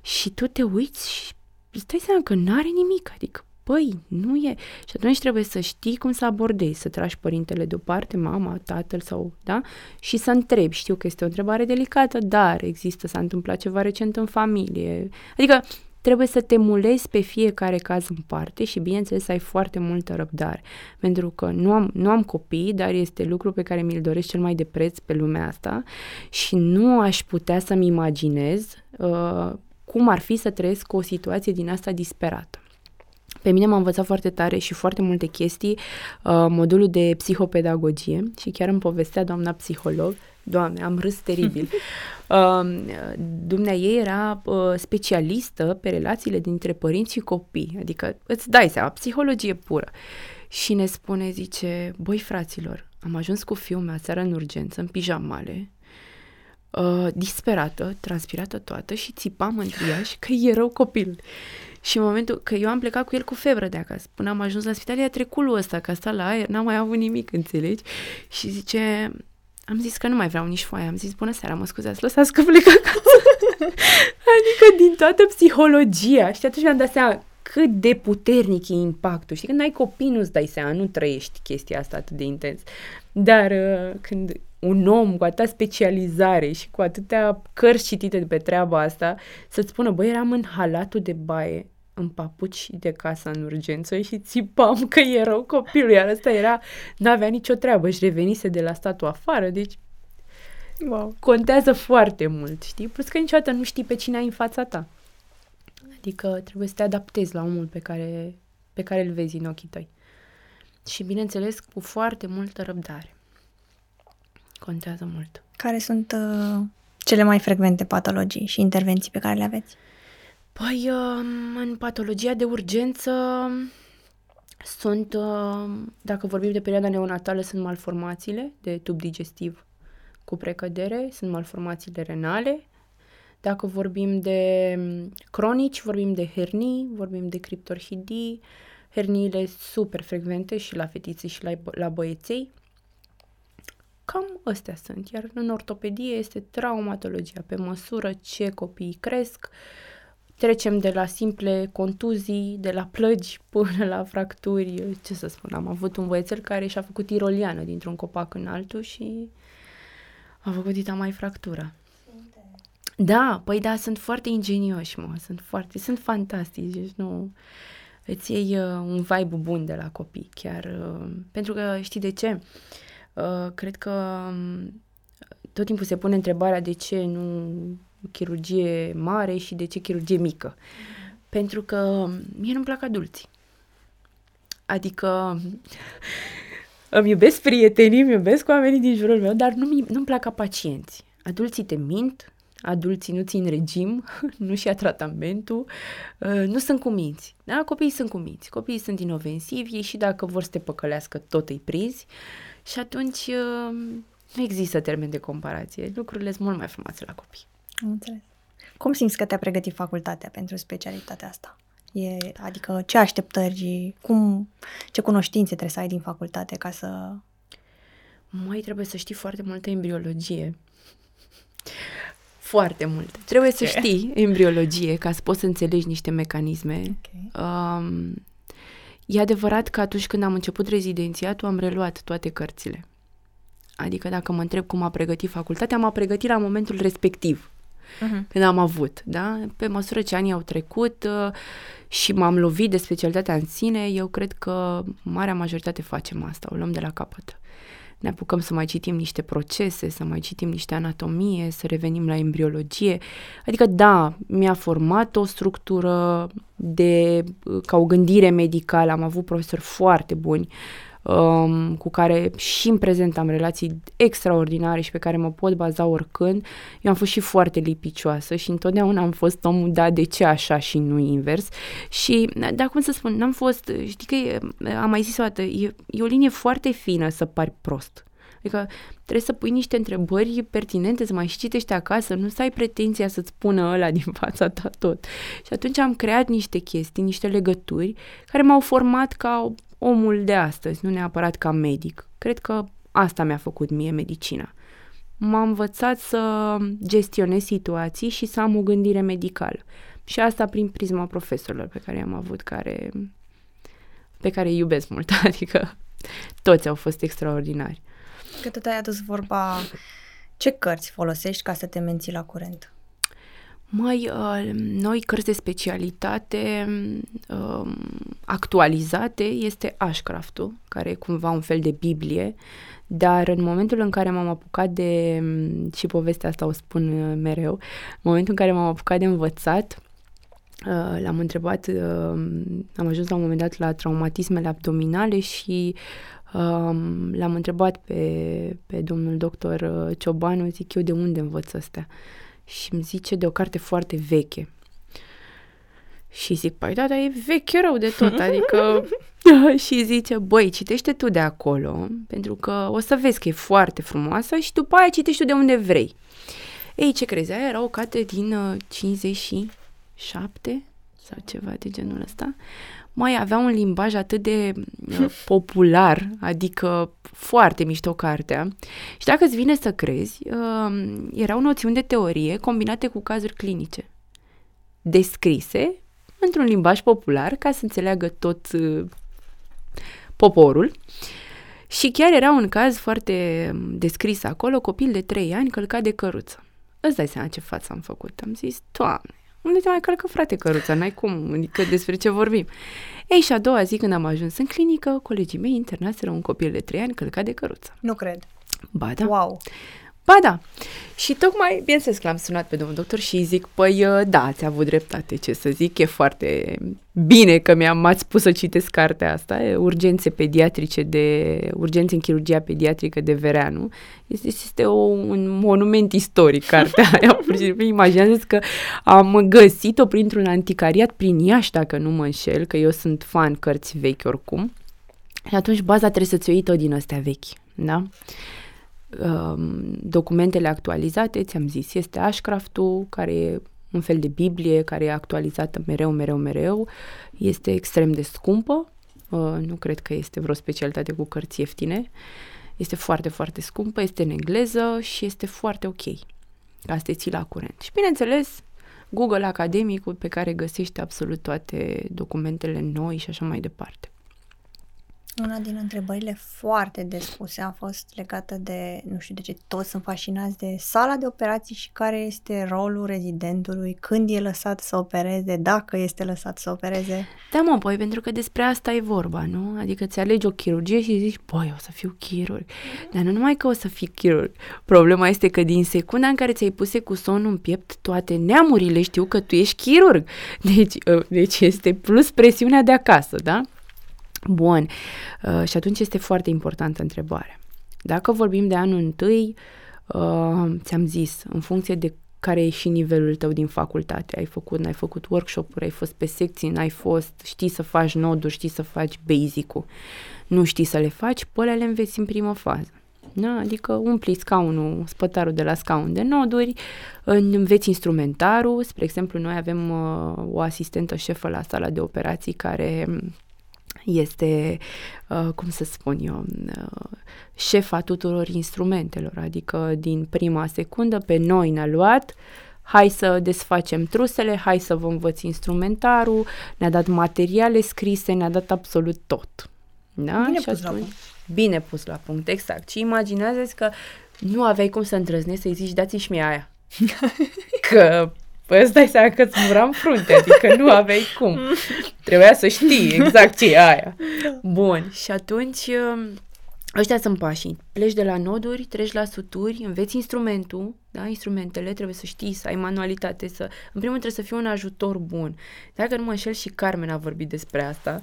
Și tu te uiți și îți dai seama că nu are nimic, adică Păi, nu e. Și atunci trebuie să știi cum să abordezi, să tragi părintele deoparte, mama, tatăl sau, da? Și să întrebi. Știu că este o întrebare delicată, dar există, s-a întâmplat ceva recent în familie. Adică trebuie să te mulezi pe fiecare caz în parte și bineînțeles să ai foarte multă răbdare. Pentru că nu am, nu am copii, dar este lucru pe care mi-l doresc cel mai de preț pe lumea asta și nu aș putea să-mi imaginez uh, cum ar fi să trăiesc o situație din asta disperată. Pe mine m-a învățat foarte tare și foarte multe chestii uh, modulul de psihopedagogie și chiar îmi povestea doamna psiholog, doamne, am râs teribil. uh, dumnea ei era uh, specialistă pe relațiile dintre părinți și copii, adică îți dai seama, psihologie pură. Și ne spune, zice, băi fraților, am ajuns cu fiul meu seara în urgență, în pijamale, uh, disperată, transpirată toată și țipam în triaș că e rău copil. Și în momentul că eu am plecat cu el cu febră de acasă, până am ajuns la spital, i-a trecut ăsta, că a stat la aer, n-am mai avut nimic, înțelegi? Și zice, am zis că nu mai vreau nici foaie, am zis, bună seara, mă scuzați, lăsați că plec acasă. adică din toată psihologia, și atunci mi-am dat seama cât de puternic e impactul. Știi, când ai copii nu-ți dai seama, nu trăiești chestia asta atât de intens. Dar uh, când un om cu atâta specializare și cu atâtea cărți citite de pe treaba asta, să-ți spună, băi, eram în halatul de baie, în papuci de casă în urgență și țipam că e rău copilul, iar ăsta era, n-avea nicio treabă, și revenise de la statul afară, deci wow. contează foarte mult, știi? Plus că niciodată nu știi pe cine ai în fața ta. Adică trebuie să te adaptezi la omul pe care, pe care îl vezi în ochii tăi. Și bineînțeles cu foarte multă răbdare. Contează mult. Care sunt uh, cele mai frecvente patologii și intervenții pe care le aveți? Păi, uh, în patologia de urgență sunt, uh, dacă vorbim de perioada neonatală, sunt malformațiile de tub digestiv cu precădere, sunt malformațiile renale. Dacă vorbim de um, cronici, vorbim de hernii, vorbim de criptorhidii, herniile super frecvente și la fetițe și la, la băieței. Cam astea sunt. Iar în ortopedie este traumatologia. Pe măsură ce copiii cresc, trecem de la simple contuzii, de la plăgi până la fracturi. Ce să spun, am avut un băiețel care și-a făcut tiroliană dintr-un copac în altul și a făcut dita mai fractură. Da, păi da, sunt foarte ingenioși, mă, sunt foarte, sunt fantastici, deci nu, îți iei uh, un vibe bun de la copii, chiar, uh, pentru că știi de ce? Uh, cred că um, tot timpul se pune întrebarea de ce nu chirurgie mare și de ce chirurgie mică. Mm. Pentru că mie nu-mi plac adulții. Adică îmi iubesc prietenii, îmi iubesc oamenii din jurul meu, dar nu-mi, nu-mi plac ca pacienți. Adulții te mint, adulții nu țin regim, nu și-a tratamentul, uh, nu sunt cuminți. Da? Copiii sunt cuminți, copiii sunt inofensivi, ei și dacă vor să te păcălească, tot îi prizi și atunci uh, nu există termen de comparație. Lucrurile sunt mult mai frumoase la copii. Am înțeles. Cum simți că te-a pregătit facultatea pentru specialitatea asta? E, adică ce așteptări, cum, ce cunoștințe trebuie să ai din facultate ca să... Mai trebuie să știi foarte multă embriologie. Foarte mult. Trebuie okay. să știi embriologie ca să poți să înțelegi niște mecanisme. Okay. Um, e adevărat că atunci când am început rezidențiatul am reluat toate cărțile. Adică dacă mă întreb cum a pregătit facultatea, m-a pregătit la momentul respectiv uh-huh. când am avut, da? Pe măsură ce anii au trecut uh, și m-am lovit de specialitatea în sine, eu cred că marea majoritate facem asta, o luăm de la capăt. Ne apucăm să mai citim niște procese, să mai citim niște anatomie, să revenim la embriologie. Adică, da, mi-a format o structură de, ca o gândire medicală. Am avut profesori foarte buni um, cu care și în prezent am relații extraordinare și pe care mă pot baza oricând. Eu am fost și foarte lipicioasă și întotdeauna am fost omul, da, de ce așa și nu invers. Și, da, cum să spun, n-am fost, știi că e, am mai zis o dată, e, e o linie foarte fină să pari prost. Adică trebuie să pui niște întrebări pertinente, să mai și citești acasă, nu să ai pretenția să-ți spună ăla din fața ta tot. Și atunci am creat niște chestii, niște legături care m-au format ca omul de astăzi, nu neapărat ca medic. Cred că asta mi-a făcut mie medicina. M-a învățat să gestionez situații și să am o gândire medicală. Și asta prin prisma profesorilor pe care am avut, care, pe care îi iubesc mult, adică toți au fost extraordinari. Că tot ai adus vorba, ce cărți folosești ca să te menții la curent? Mai uh, noi cărți de specialitate uh, actualizate este Ashcraft-ul, care e cumva un fel de Biblie, dar în momentul în care m-am apucat de, și povestea asta o spun uh, mereu, în momentul în care m-am apucat de învățat, uh, l-am întrebat, uh, am ajuns la un moment dat la traumatismele abdominale și Um, l-am întrebat pe, pe domnul doctor uh, Ciobanu, zic eu, de unde învăț astea? Și îmi zice de o carte foarte veche. Și zic, păi da, dar e veche rău de tot, adică... și zice, băi, citește tu de acolo, pentru că o să vezi că e foarte frumoasă și după aia citești tu de unde vrei. Ei, ce crezi? Aia era o carte din uh, 57 sau ceva de genul ăsta mai avea un limbaj atât de uh, popular, adică foarte mișto cartea. Și dacă îți vine să crezi, uh, erau noțiuni de teorie combinate cu cazuri clinice, descrise într-un limbaj popular ca să înțeleagă tot uh, poporul. Și chiar era un caz foarte um, descris acolo, copil de 3 ani călcat de căruță. Îți dai seama ce față am făcut. Am zis, Doamne, unde te mai calcă, frate, căruța? N-ai cum, adică despre ce vorbim. Ei, și a doua zi când am ajuns în clinică, colegii mei internaseră un copil de 3 ani călcat de căruță. Nu cred. Ba da. Wow. Ba da. Și tocmai, bineînțeles că l-am sunat pe domnul doctor și îi zic, păi uh, da, ați avut dreptate, ce să zic, e foarte bine că mi-am ați spus să citesc cartea asta, urgențe pediatrice de, urgențe în chirurgia pediatrică de Vereanu. Este, este o, un monument istoric cartea aia, pur și simplu imaginează că am găsit-o printr-un anticariat prin Iași, dacă nu mă înșel, că eu sunt fan cărți vechi oricum. Și atunci baza trebuie să-ți o iei tot din astea vechi, da? Um, documentele actualizate, ți-am zis, este Ashcraft-ul, care e un fel de Biblie, care e actualizată mereu, mereu, mereu. Este extrem de scumpă, uh, nu cred că este vreo specialitate cu cărți ieftine. Este foarte, foarte scumpă, este în engleză și este foarte ok ca să te ții la curent. Și bineînțeles, Google Academicul pe care găsești absolut toate documentele noi și așa mai departe. Una din întrebările foarte des puse a fost legată de, nu știu de ce, toți sunt fascinați de sala de operații și care este rolul rezidentului, când e lăsat să opereze, dacă este lăsat să opereze. Da, mă, păi, pentru că despre asta e vorba, nu? Adică ți alegi o chirurgie și zici, băi, o să fiu chirurg. Dar nu numai că o să fii chirurg. Problema este că din secunda în care ți-ai puse cu sonul în piept, toate neamurile știu că tu ești chirurg. Deci, ă, deci este plus presiunea de acasă, da? Bun. Uh, și atunci este foarte importantă întrebarea. Dacă vorbim de anul întâi, uh, ți-am zis, în funcție de care e și nivelul tău din facultate. Ai făcut, n-ai făcut workshop-uri, ai fost pe secții, n-ai fost, știi să faci noduri, știi să faci basic-ul. Nu știi să le faci, pe le înveți în primă fază. Da? Adică umpli scaunul, spătarul de la scaun de noduri, înveți instrumentarul. Spre exemplu, noi avem uh, o asistentă șefă la sala de operații care este, uh, cum să spun eu, uh, șefa tuturor instrumentelor, adică din prima secundă pe noi ne-a luat, hai să desfacem trusele, hai să vă învăț instrumentarul, ne-a dat materiale scrise, ne-a dat absolut tot. Da? Bine și pus atunci, la punct. Bine pus la punct, exact. Și imaginează că nu aveai cum să îndrăznești să-i zici, dați-și mie aia. că Păi îți dai seama că îți mura în frunte, adică nu aveai cum. Trebuia să știi exact ce e aia. Da. Bun, și atunci um, ăștia sunt pașii. Pleci de la noduri, treci la suturi, înveți instrumentul, da? instrumentele, trebuie să știi, să ai manualitate, să... În primul rând trebuie să fii un ajutor bun. Dacă nu mă înșel și Carmen a vorbit despre asta.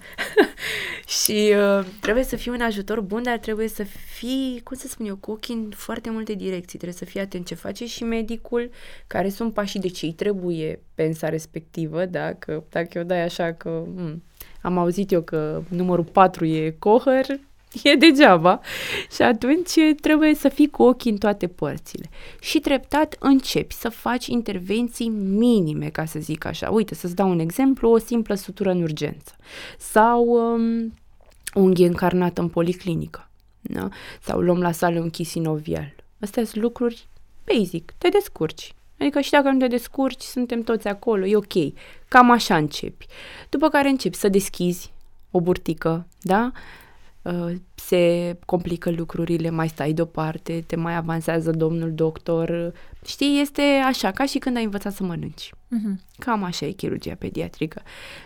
și uh, trebuie să fii un ajutor bun, dar trebuie să fii, cum să spun eu, cu ochii în foarte multe direcții. Trebuie să fii atent ce face și medicul, care sunt pașii de ce îi trebuie pensa respectivă, da? Că dacă eu dai așa că... Hmm, am auzit eu că numărul 4 e cohăr, e degeaba. Și atunci trebuie să fii cu ochii în toate părțile. Și treptat începi să faci intervenții minime, ca să zic așa. Uite, să-ți dau un exemplu, o simplă sutură în urgență. Sau um, unghie încarnată în policlinică. Da? Sau luăm la sală un chisinovial. Astea sunt lucruri basic, te descurci. Adică și dacă nu te descurci, suntem toți acolo, e ok. Cam așa începi. După care începi să deschizi o burtică, da? Uh, se complică lucrurile, mai stai deoparte, te mai avansează domnul doctor. Știi, este așa, ca și când ai învățat să mănânci. Uh-huh. Cam așa e chirurgia pediatrică.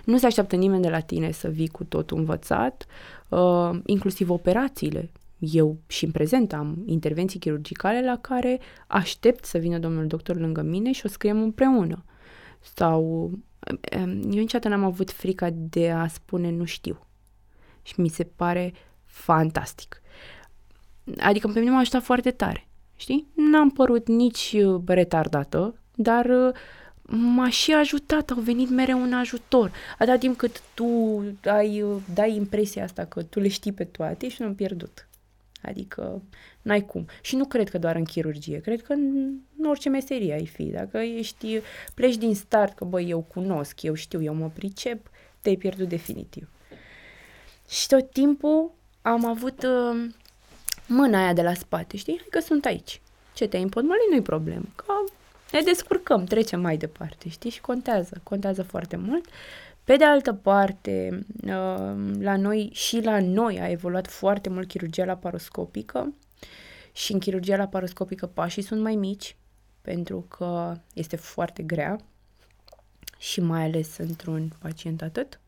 Nu se așteaptă nimeni de la tine să vii cu tot învățat, uh, inclusiv operațiile. Eu și în prezent am intervenții chirurgicale la care aștept să vină domnul doctor lângă mine și o scriem împreună. Sau um, eu niciodată n-am avut frica de a spune nu știu. Și mi se pare fantastic. Adică pe mine m-a ajutat foarte tare, știi? N-am părut nici uh, retardată, dar uh, m-a și ajutat, au venit mereu un ajutor. Atâta timp cât tu ai, uh, dai impresia asta că tu le știi pe toate și nu am pierdut. Adică n-ai cum. Și nu cred că doar în chirurgie, cred că în, în orice meserie ai fi. Dacă ești, pleci din start că băi, eu cunosc, eu știu, eu mă pricep, te-ai pierdut definitiv. Și tot timpul am avut uh, mâna aia de la spate, știi? Că sunt aici. Ce te-ai împotmolit, nu-i problemă. Că ne descurcăm, trecem mai departe, știi? Și contează, contează foarte mult. Pe de altă parte, uh, la noi și la noi a evoluat foarte mult chirurgia laparoscopică și în chirurgia laparoscopică pașii sunt mai mici pentru că este foarte grea și mai ales într-un pacient atât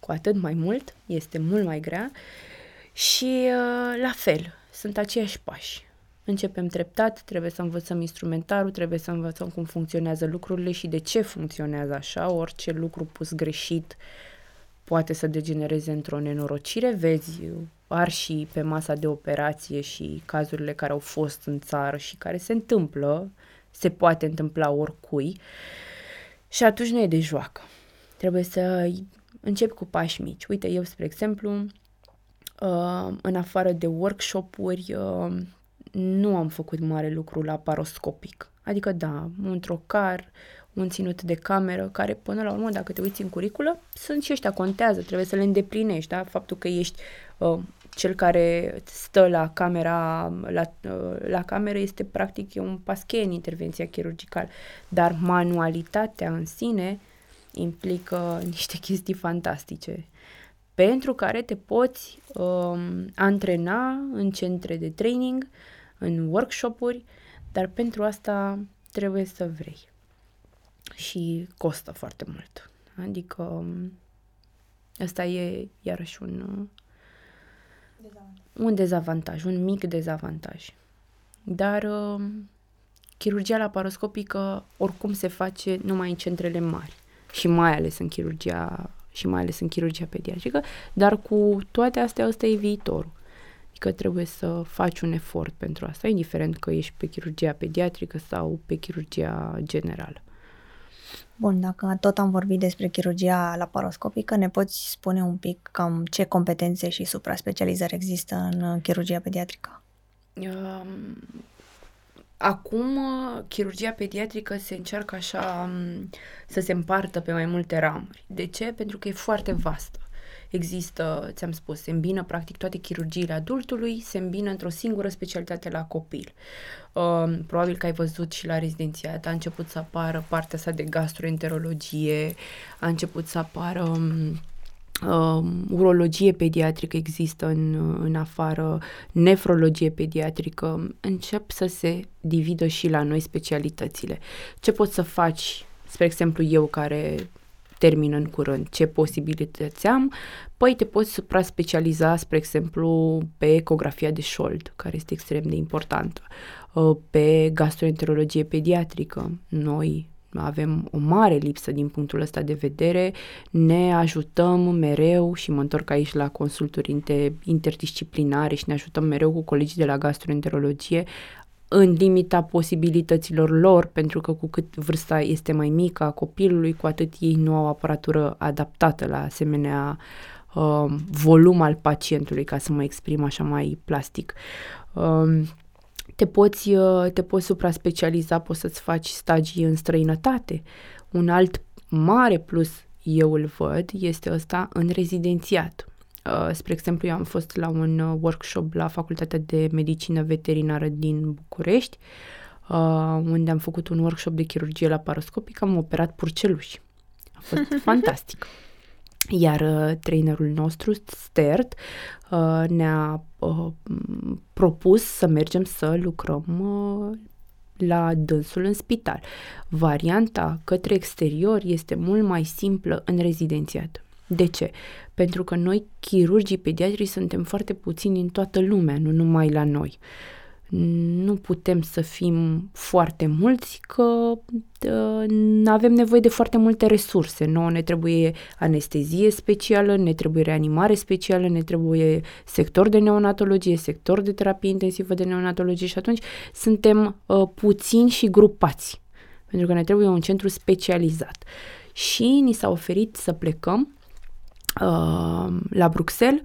cu atât mai mult, este mult mai grea și uh, la fel, sunt aceiași pași. Începem treptat, trebuie să învățăm instrumentarul, trebuie să învățăm cum funcționează lucrurile și de ce funcționează așa. Orice lucru pus greșit poate să degenereze într-o nenorocire. Vezi arșii pe masa de operație și cazurile care au fost în țară și care se întâmplă, se poate întâmpla oricui. Și atunci nu e de joacă. Trebuie să încep cu pași mici. Uite, eu, spre exemplu, uh, în afară de workshop-uri, uh, nu am făcut mare lucru la paroscopic. Adică, da, un trocar, un ținut de cameră, care până la urmă, dacă te uiți în curiculă, sunt și ăștia, contează, trebuie să le îndeplinești, da? Faptul că ești uh, cel care stă la camera, la, uh, la cameră este practic e un paschet în intervenția chirurgicală, dar manualitatea în sine implică niște chestii fantastice pentru care te poți um, antrena în centre de training, în workshop-uri, dar pentru asta trebuie să vrei. Și costă foarte mult. Adică um, asta e iarăși un, dezavantaj. un dezavantaj, un mic dezavantaj. Dar uh, chirurgia laparoscopică oricum se face numai în centrele mari și mai ales în chirurgia și mai ales în chirurgia pediatrică, dar cu toate astea ăsta e viitorul. Adică trebuie să faci un efort pentru asta, indiferent că ești pe chirurgia pediatrică sau pe chirurgia generală. Bun, dacă tot am vorbit despre chirurgia laparoscopică, ne poți spune un pic cam ce competențe și supra-specializări există în chirurgia pediatrică? Um, acum, chirurgia pediatrică se încearcă așa um, să se împartă pe mai multe ramuri. De ce? Pentru că e foarte vastă. Există, ți-am spus, se îmbină practic toate chirurgiile adultului, se îmbină într-o singură specialitate la copil. Uh, probabil că ai văzut și la rezidențiat, a început să apară partea asta de gastroenterologie, a început să apară um, uh, urologie pediatrică există în, în afară, nefrologie pediatrică, încep să se dividă și la noi specialitățile. Ce poți să faci, spre exemplu eu care termin în curând, ce posibilități am, păi te poți supra-specializa, spre exemplu, pe ecografia de șold, care este extrem de importantă, uh, pe gastroenterologie pediatrică. Noi avem o mare lipsă din punctul ăsta de vedere, ne ajutăm mereu și mă întorc aici la consulturi interdisciplinare și ne ajutăm mereu cu colegii de la gastroenterologie în limita posibilităților lor, pentru că cu cât vârsta este mai mică a copilului, cu atât ei nu au aparatură adaptată la asemenea uh, volum al pacientului, ca să mă exprim așa mai plastic. Uh, te poți, uh, te poți supra-specializa, poți să-ți faci stagii în străinătate. Un alt mare plus eu îl văd este ăsta în rezidențiat. Uh, spre exemplu, eu am fost la un uh, workshop la Facultatea de Medicină Veterinară din București, uh, unde am făcut un workshop de chirurgie laparoscopică, am operat purceluși. A fost fantastic. Iar uh, trainerul nostru, Stert, uh, ne-a uh, propus să mergem să lucrăm uh, la dânsul în spital. Varianta către exterior este mult mai simplă în rezidențiat. De ce? Pentru că noi, chirurgii pediatri, suntem foarte puțini în toată lumea, nu numai la noi. Nu putem să fim foarte mulți, că nu avem nevoie de foarte multe resurse. Nouă ne trebuie anestezie specială, ne trebuie reanimare specială, ne trebuie sector de neonatologie, sector de terapie intensivă de neonatologie și atunci suntem uh, puțini și grupați. Pentru că ne trebuie un centru specializat. Și ni s-a oferit să plecăm Uh, la Bruxelles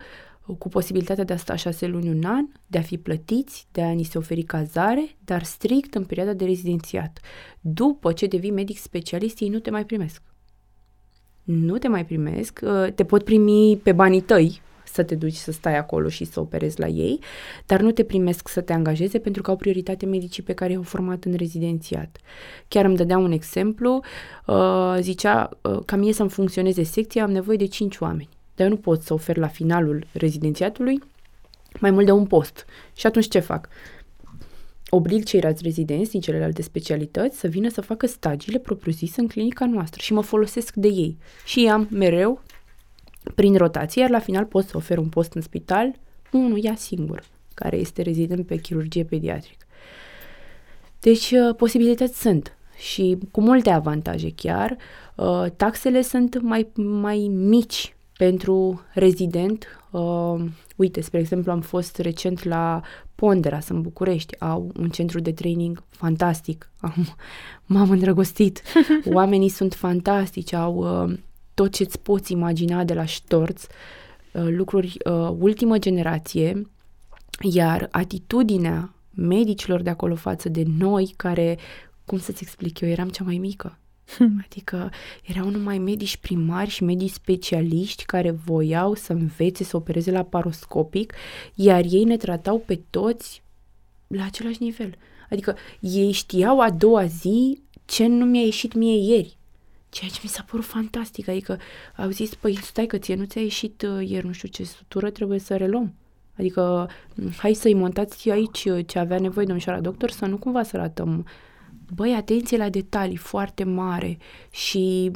cu posibilitatea de a sta șase luni, un an, de a fi plătiți, de a ni se oferi cazare, dar strict în perioada de rezidențiat. După ce devii medic specialist, ei nu te mai primesc. Nu te mai primesc, uh, te pot primi pe banii tăi, să te duci să stai acolo și să operezi la ei, dar nu te primesc să te angajeze pentru că au prioritate medicii pe care i-au format în rezidențiat. Chiar îmi dădea un exemplu, uh, zicea, uh, ca mie să-mi funcționeze secția am nevoie de 5 oameni, dar eu nu pot să ofer la finalul rezidențiatului mai mult de un post. Și atunci ce fac? oblig ceilalți rezidenți din celelalte specialități să vină să facă stagiile propriu-zis în clinica noastră și mă folosesc de ei. Și am mereu prin rotație, iar la final pot să ofer un post în spital unuia singur, care este rezident pe chirurgie pediatrică. Deci, uh, posibilități sunt și cu multe avantaje chiar. Uh, taxele sunt mai, mai mici pentru rezident. Uh, uite, spre exemplu, am fost recent la Pondera, în București. Au un centru de training fantastic. Am, m-am îndrăgostit. Oamenii sunt fantastici, au tot ce-ți poți imagina de la ștorț, uh, lucruri uh, ultimă generație, iar atitudinea medicilor de acolo față de noi, care, cum să-ți explic eu, eram cea mai mică. Hmm. Adică erau numai medici primari și medici specialiști care voiau să învețe să opereze la paroscopic, iar ei ne tratau pe toți la același nivel. Adică ei știau a doua zi ce nu mi-a ieșit mie ieri. Ceea ce mi s-a părut fantastic, adică au zis, păi stai că ție nu ți-a ieșit uh, ieri nu știu ce sutură, trebuie să reluăm. Adică mm, hai să-i montați aici uh, ce avea nevoie domnișoara doctor, să nu cumva să ratăm. Băi, atenție la detalii foarte mare și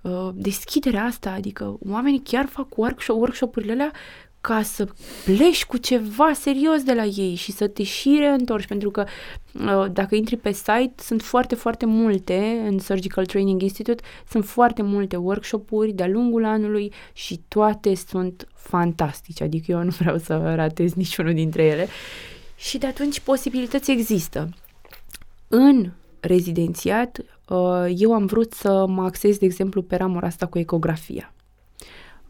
uh, deschiderea asta, adică oamenii chiar fac workshop, workshop-urile alea ca să pleci cu ceva serios de la ei și să te și reîntorci, pentru că uh, dacă intri pe site, sunt foarte, foarte multe în Surgical Training Institute, sunt foarte multe workshop-uri de-a lungul anului și toate sunt fantastice, adică eu nu vreau să ratez niciunul dintre ele. Și de atunci posibilități există. În rezidențiat, uh, eu am vrut să mă axez, de exemplu, pe ramura asta cu ecografia.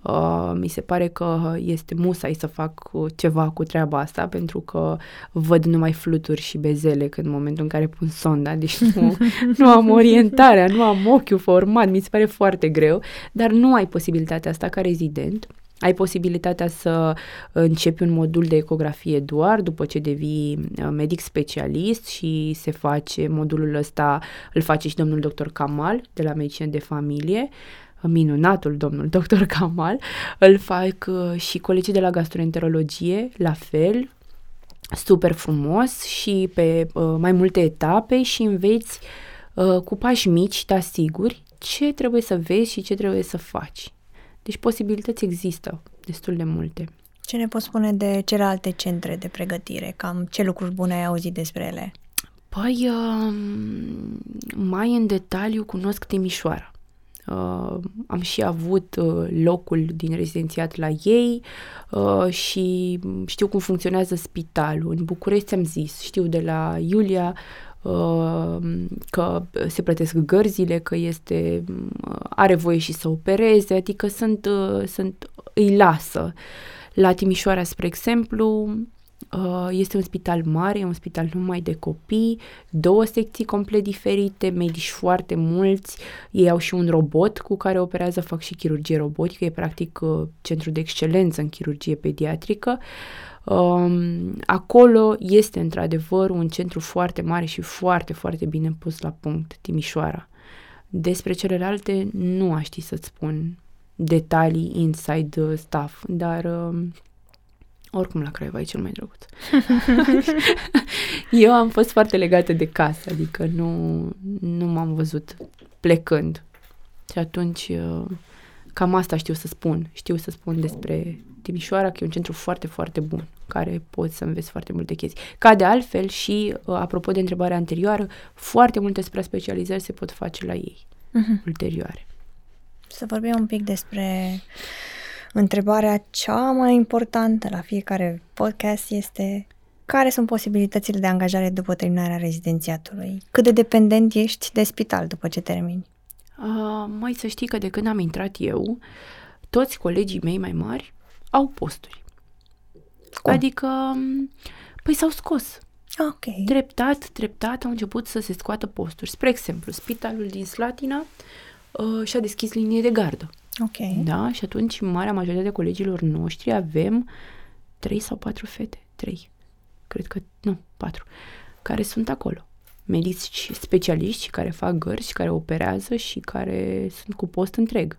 Uh, mi se pare că este musai să fac ceva cu treaba asta pentru că văd numai fluturi și bezele când în momentul în care pun sonda, deci nu, nu am orientarea, nu am ochiul format, mi se pare foarte greu, dar nu ai posibilitatea asta ca rezident. Ai posibilitatea să începi un modul de ecografie doar după ce devii uh, medic specialist și se face modulul ăsta, îl face și domnul doctor Kamal de la medicină de familie minunatul domnul doctor Kamal, îl fac uh, și colegii de la gastroenterologie, la fel, super frumos și pe uh, mai multe etape și înveți uh, cu pași mici, te asiguri, ce trebuie să vezi și ce trebuie să faci. Deci posibilități există destul de multe. Ce ne poți spune de celelalte centre de pregătire? Cam ce lucruri bune ai auzit despre ele? Păi, uh, mai în detaliu cunosc Timișoara. Uh, am și avut uh, locul din rezidențiat la ei uh, și știu cum funcționează spitalul. În București am zis, știu de la Iulia uh, că se plătesc gărzile, că este uh, are voie și să opereze, adică sunt, uh, sunt îi lasă. La Timișoara, spre exemplu, Uh, este un spital mare, e un spital numai de copii, două secții complet diferite, medici foarte mulți, ei au și un robot cu care operează, fac și chirurgie robotică, e practic uh, centru de excelență în chirurgie pediatrică. Um, acolo este într-adevăr un centru foarte mare și foarte, foarte bine pus la punct, Timișoara. Despre celelalte nu aș ști să-ți spun detalii inside uh, stuff, dar uh, oricum la Craiova e cel mai drăguț. Eu am fost foarte legată de casă, adică nu, nu m-am văzut plecând. Și atunci uh, cam asta știu să spun. Știu să spun despre Timișoara, că e un centru foarte, foarte bun, care poți să înveți foarte multe chestii. Ca de altfel și, uh, apropo de întrebarea anterioară, foarte multe spre specializări se pot face la ei, uh-huh. ulterioare. Să vorbim un pic despre Întrebarea cea mai importantă la fiecare podcast este care sunt posibilitățile de angajare după terminarea rezidențiatului? Cât de dependent ești de spital după ce termini? Uh, mai să știi că de când am intrat eu, toți colegii mei mai mari au posturi. Cum? Adică, păi s-au scos. Ok. Treptat, treptat au început să se scoată posturi. Spre exemplu, spitalul din Slatina uh, și-a deschis linie de gardă. Ok. Da? Și atunci marea majoritate a colegilor noștri avem trei sau patru fete. Trei. Cred că, nu, patru. Care sunt acolo. Medici specialiști care fac gărzi, care operează și care sunt cu post întreg.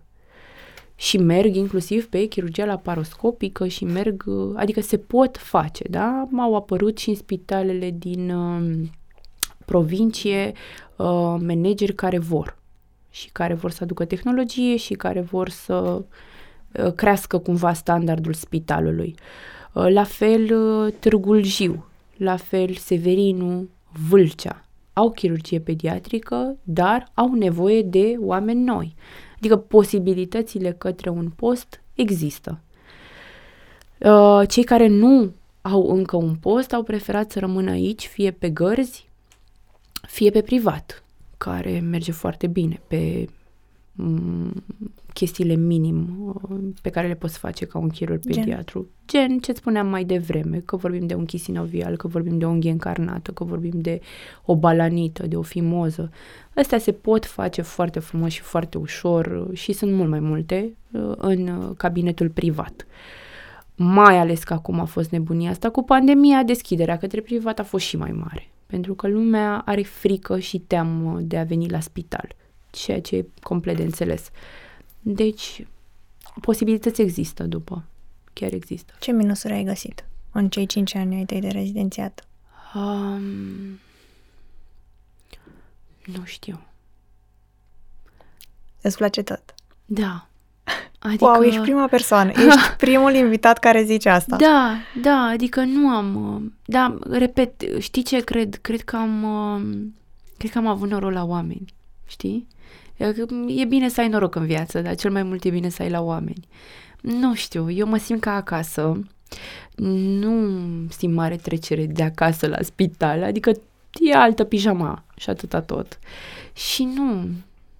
Și merg inclusiv pe chirurgia laparoscopică și merg, adică se pot face, da? Au apărut și în spitalele din uh, provincie uh, manageri care vor și care vor să aducă tehnologie și care vor să uh, crească cumva standardul spitalului. Uh, la fel uh, Târgul Jiu, la fel Severinu, Vâlcea. Au chirurgie pediatrică, dar au nevoie de oameni noi. Adică posibilitățile către un post există. Cei care nu au încă un post au preferat să rămână aici, fie pe gărzi, fie pe privat care merge foarte bine pe mm, chestiile minim uh, pe care le poți face ca un chirurg pediatru. Gen, Gen ce spuneam mai devreme, că vorbim de un chisinovial, că vorbim de o unghie încarnată, că vorbim de o balanită, de o fimoză. Astea se pot face foarte frumos și foarte ușor uh, și sunt mult mai multe uh, în cabinetul privat. Mai ales că acum a fost nebunia asta cu pandemia, deschiderea către privat a fost și mai mare pentru că lumea are frică și teamă de a veni la spital, ceea ce e complet de înțeles. Deci, posibilități există după, chiar există. Ce minusuri ai găsit în cei cinci ani ai tăi de rezidențiat? Um, nu știu. Îți place tot? Da. Adică... Wow, ești prima persoană. Ești primul invitat care zice asta. Da, da, adică nu am... uh, Da, repet, știi ce cred? Cred că am... uh, Cred că am avut noroc la oameni, știi? E că E bine să ai noroc în viață, dar cel mai mult e bine să ai la oameni. Nu știu, eu mă simt ca acasă. Nu simt mare trecere de acasă la spital, adică e altă pijama și atâta tot. Și nu,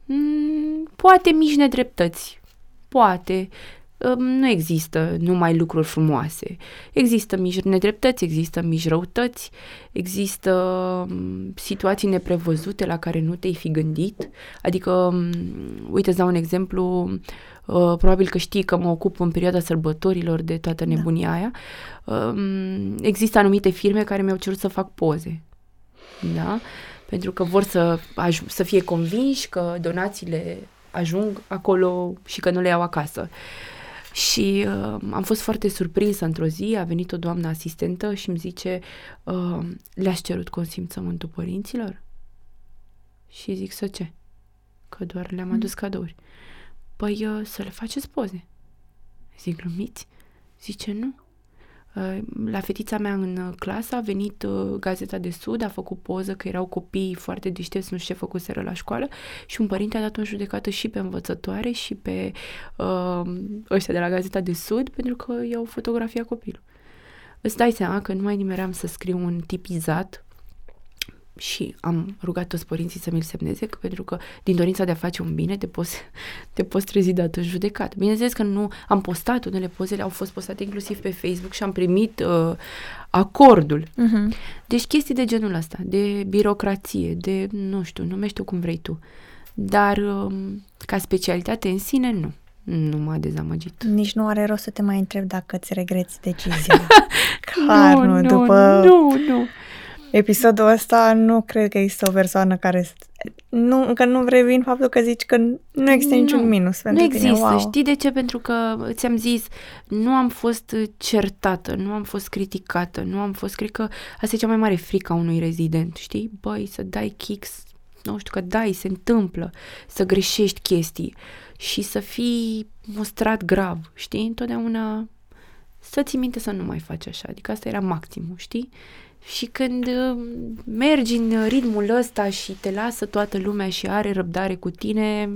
mm, poate mici nedreptăți, poate, Um, nu există numai lucruri frumoase. Există mici nedreptăți, există mici răutăți, există um, situații neprevăzute la care nu te-ai fi gândit. Adică, um, uite, îți dau un exemplu, uh, probabil că știi că mă ocup în perioada sărbătorilor de toată nebunia da. aia. Um, există anumite firme care mi-au cerut să fac poze. Da? Pentru că vor să, aj- să fie convinși că donațiile ajung acolo și că nu le iau acasă. Și uh, am fost foarte surprinsă într-o zi, a venit o doamnă asistentă și îmi zice, uh, le-aș cerut consimțământul părinților? Și zic, să ce? Că doar le-am adus cadouri. Păi uh, să le faceți poze. Zic, glumiți? Zice, nu. Uh, La fetița mea în uh, clasă a venit uh, Gazeta de Sud, a făcut poză că erau copii foarte deștepți, nu știu ce făcuseră la școală și un părinte a dat o judecată și pe învățătoare și pe uh, ăștia de la Gazeta de Sud pentru că i-au fotografiat copilul. Îți dai seama că nu mai nimeream să scriu un tipizat și am rugat toți părinții să mi-l semneze, că pentru că din dorința de a face un bine te poți, te poți trezi dată în judecat. Bineînțeles că nu am postat, unele pozele au fost postate inclusiv pe Facebook și am primit uh, acordul. Mhm. Deci chestii de genul ăsta, de birocrație, de, nu știu, numește-o cum vrei tu. Dar um, ca specialitate în sine, nu. Nu m-a dezamăgit. Nici nu are rost să te mai întreb dacă îți regreți decizia. Clar, nu, nu, după nu, nu. Episodul ăsta nu cred că există o persoană care... s- Nu, încă nu revin faptul că zici că nu există niciun Nu, minus pentru nu tine. există. Wow. Știi de ce? Pentru că ți-am zis, nu am fost certată, nu am fost criticată, nu am fost, cred că asta e cea mai mare frică a unui rezident, știi? Băi, să dai kicks, nu știu, că dai, se întâmplă, să greșești chestii și să fii mustrat grav, știi? Întotdeauna să ții minte să nu mai faci așa, adică asta era maximul, știi? Și când uh, mergi în ritmul ăsta și te lasă toată lumea și are răbdare cu tine,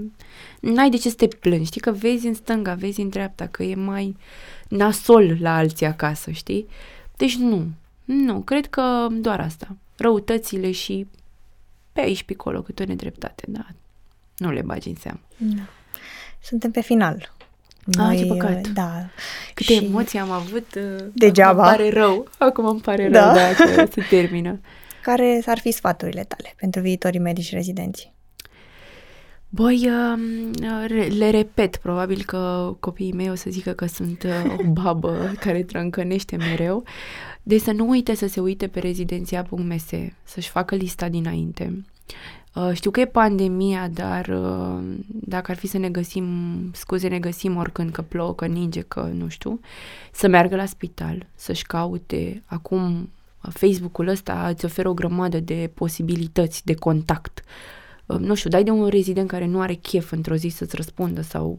n-ai de ce să te plângi, știi? Că vezi în stânga, vezi în dreapta, că e mai nasol la alții acasă, știi? Deci nu, nu, cred că doar asta. Răutățile și pe aici, pe acolo, câte o nedreptate, da. Nu le bagi în seamă. Da. Suntem pe final. Ah, ce păcat. Da. Câte Și- emoții am avut. uh, Degeaba. Acum îmi pare rău. Acum îmi pare rău, Da. da, că se termină. Care ar fi sfaturile tale pentru viitorii medici rezidenți? Băi, um, re- le repet, probabil că copiii mei o să zică că sunt uh, o babă care trâncănește mereu. Deci să nu uite să se uite pe rezidenția.ms, să-și facă lista dinainte. Uh, Știu că e pandemia, dar uh, dacă ar fi să ne găsim, scuze, ne găsim oricând că plouă, că ninge, că nu știu, să meargă la spital, să-și caute. Acum Facebook-ul ăsta îți oferă o grămadă de posibilități de contact. Uh, Nu știu, dai de un rezident care nu are chef într-o zi să-ți răspundă sau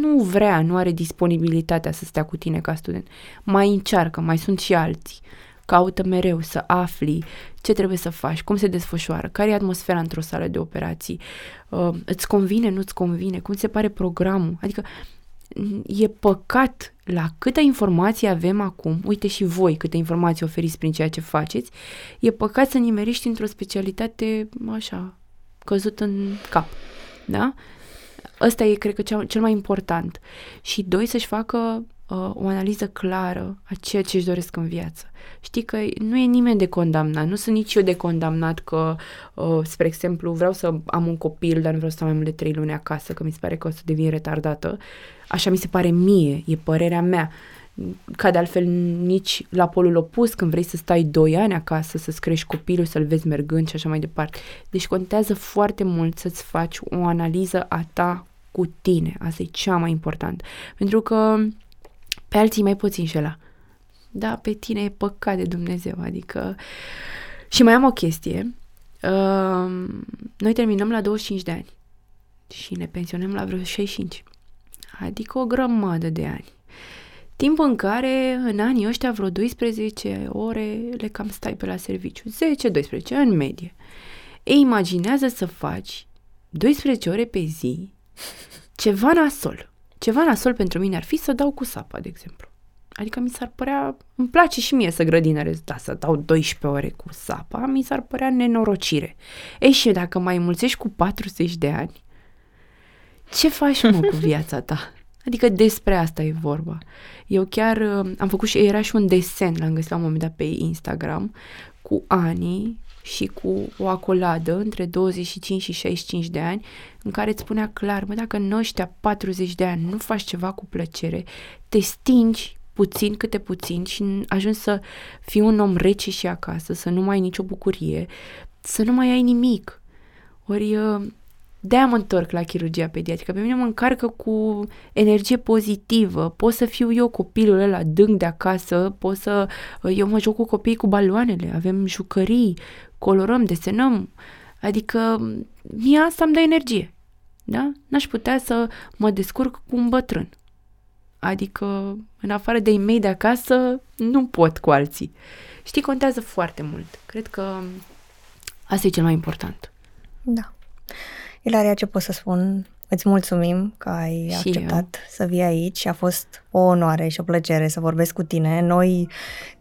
nu vrea, nu are disponibilitatea să stea cu tine ca student. Mai încearcă, mai sunt și alții. Caută mereu să afli ce trebuie să faci, cum se desfășoară, care e atmosfera într-o sală de operații, uh, îți convine, nu-ți convine, cum se pare programul. Adică m, e păcat la câtă informație avem acum, uite și voi câte informații oferiți prin ceea ce faceți, e păcat să nimerești într-o specialitate așa, căzut în cap. Da? Ăsta e, cred că, cea, cel mai important. Și doi, să-și facă uh, o analiză clară a ceea ce își doresc în viață. Știi că nu e nimeni de condamnat, nu sunt nici eu de condamnat că, uh, spre exemplu, vreau să am un copil, dar nu vreau să stau mai mult de trei luni acasă, că mi se pare că o să devin retardată. Așa mi se pare mie, e părerea mea. Ca de altfel nici la polul opus, când vrei să stai doi ani acasă, să-ți crești copilul, să-l vezi mergând și așa mai departe. Deci contează foarte mult să-ți faci o analiză a ta cu tine. Asta e cea mai important. Pentru că pe alții mai poți înșela. Da, pe tine e păcat de Dumnezeu, adică... Și mai am o chestie. Uh, noi terminăm la 25 de ani și ne pensionăm la vreo 65. Adică o grămadă de ani. Timp în care în anii ăștia vreo 12 ore le cam stai pe la serviciu. 10-12 în medie. Ei, imaginează să faci 12 ore pe zi ceva nasol. Ceva nasol pentru mine ar fi să dau cu sapa, de exemplu. Adică mi s-ar părea, îmi place și mie să grădinărez, da, să dau 12 ore cu sapa, mi s-ar părea nenorocire. Ei, și dacă mai mulțești cu 40 de ani, ce faci, mă, cu viața ta? Adică despre asta e vorba. Eu chiar uh, am făcut și, era și un desen, l-am găsit la un moment dat pe Instagram, cu anii și cu o acoladă între 25 și 65 de ani, în care îți spunea clar, mă, dacă în ăștia 40 de ani nu faci ceva cu plăcere, te stingi puțin câte puțin și ajungi să fii un om rece și acasă, să nu mai ai nicio bucurie, să nu mai ai nimic. Ori uh, de-aia mă întorc la chirurgia pediatrică. Pe mine mă încarcă cu energie pozitivă. Pot să fiu eu copilul ăla dâng de acasă, pot să... Uh, eu mă joc cu copiii cu baloanele, avem jucării, colorăm, desenăm. Adică mie asta îmi dă energie. Da? N-aș putea să mă descurc cu un bătrân. Adică, în afară de e de acasă, nu pot cu alții. Știi, contează foarte mult. Cred că asta e cel mai important. Da. Ilaria, ce pot să spun? Îți mulțumim că ai și acceptat eu. să vii aici. A fost o onoare și o plăcere să vorbesc cu tine. Noi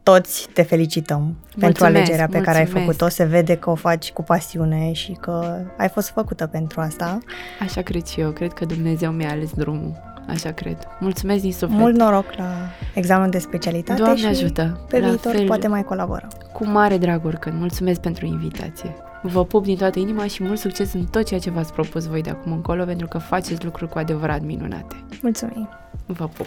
toți te felicităm mulțumesc, pentru alegerea pe mulțumesc. care ai făcut-o. Se vede că o faci cu pasiune și că ai fost făcută pentru asta. Așa cred și eu. Cred că Dumnezeu mi-a ales drumul. Așa cred. Mulțumesc din suflet. Mult noroc la examen de specialitate Doamne și ajută. pe la viitor fel, poate mai colaborăm. Cu mare drag oricând. Mulțumesc pentru invitație. Vă pup din toată inima și mult succes în tot ceea ce v-ați propus voi de acum încolo, pentru că faceți lucruri cu adevărat minunate. Mulțumim! Vă pup!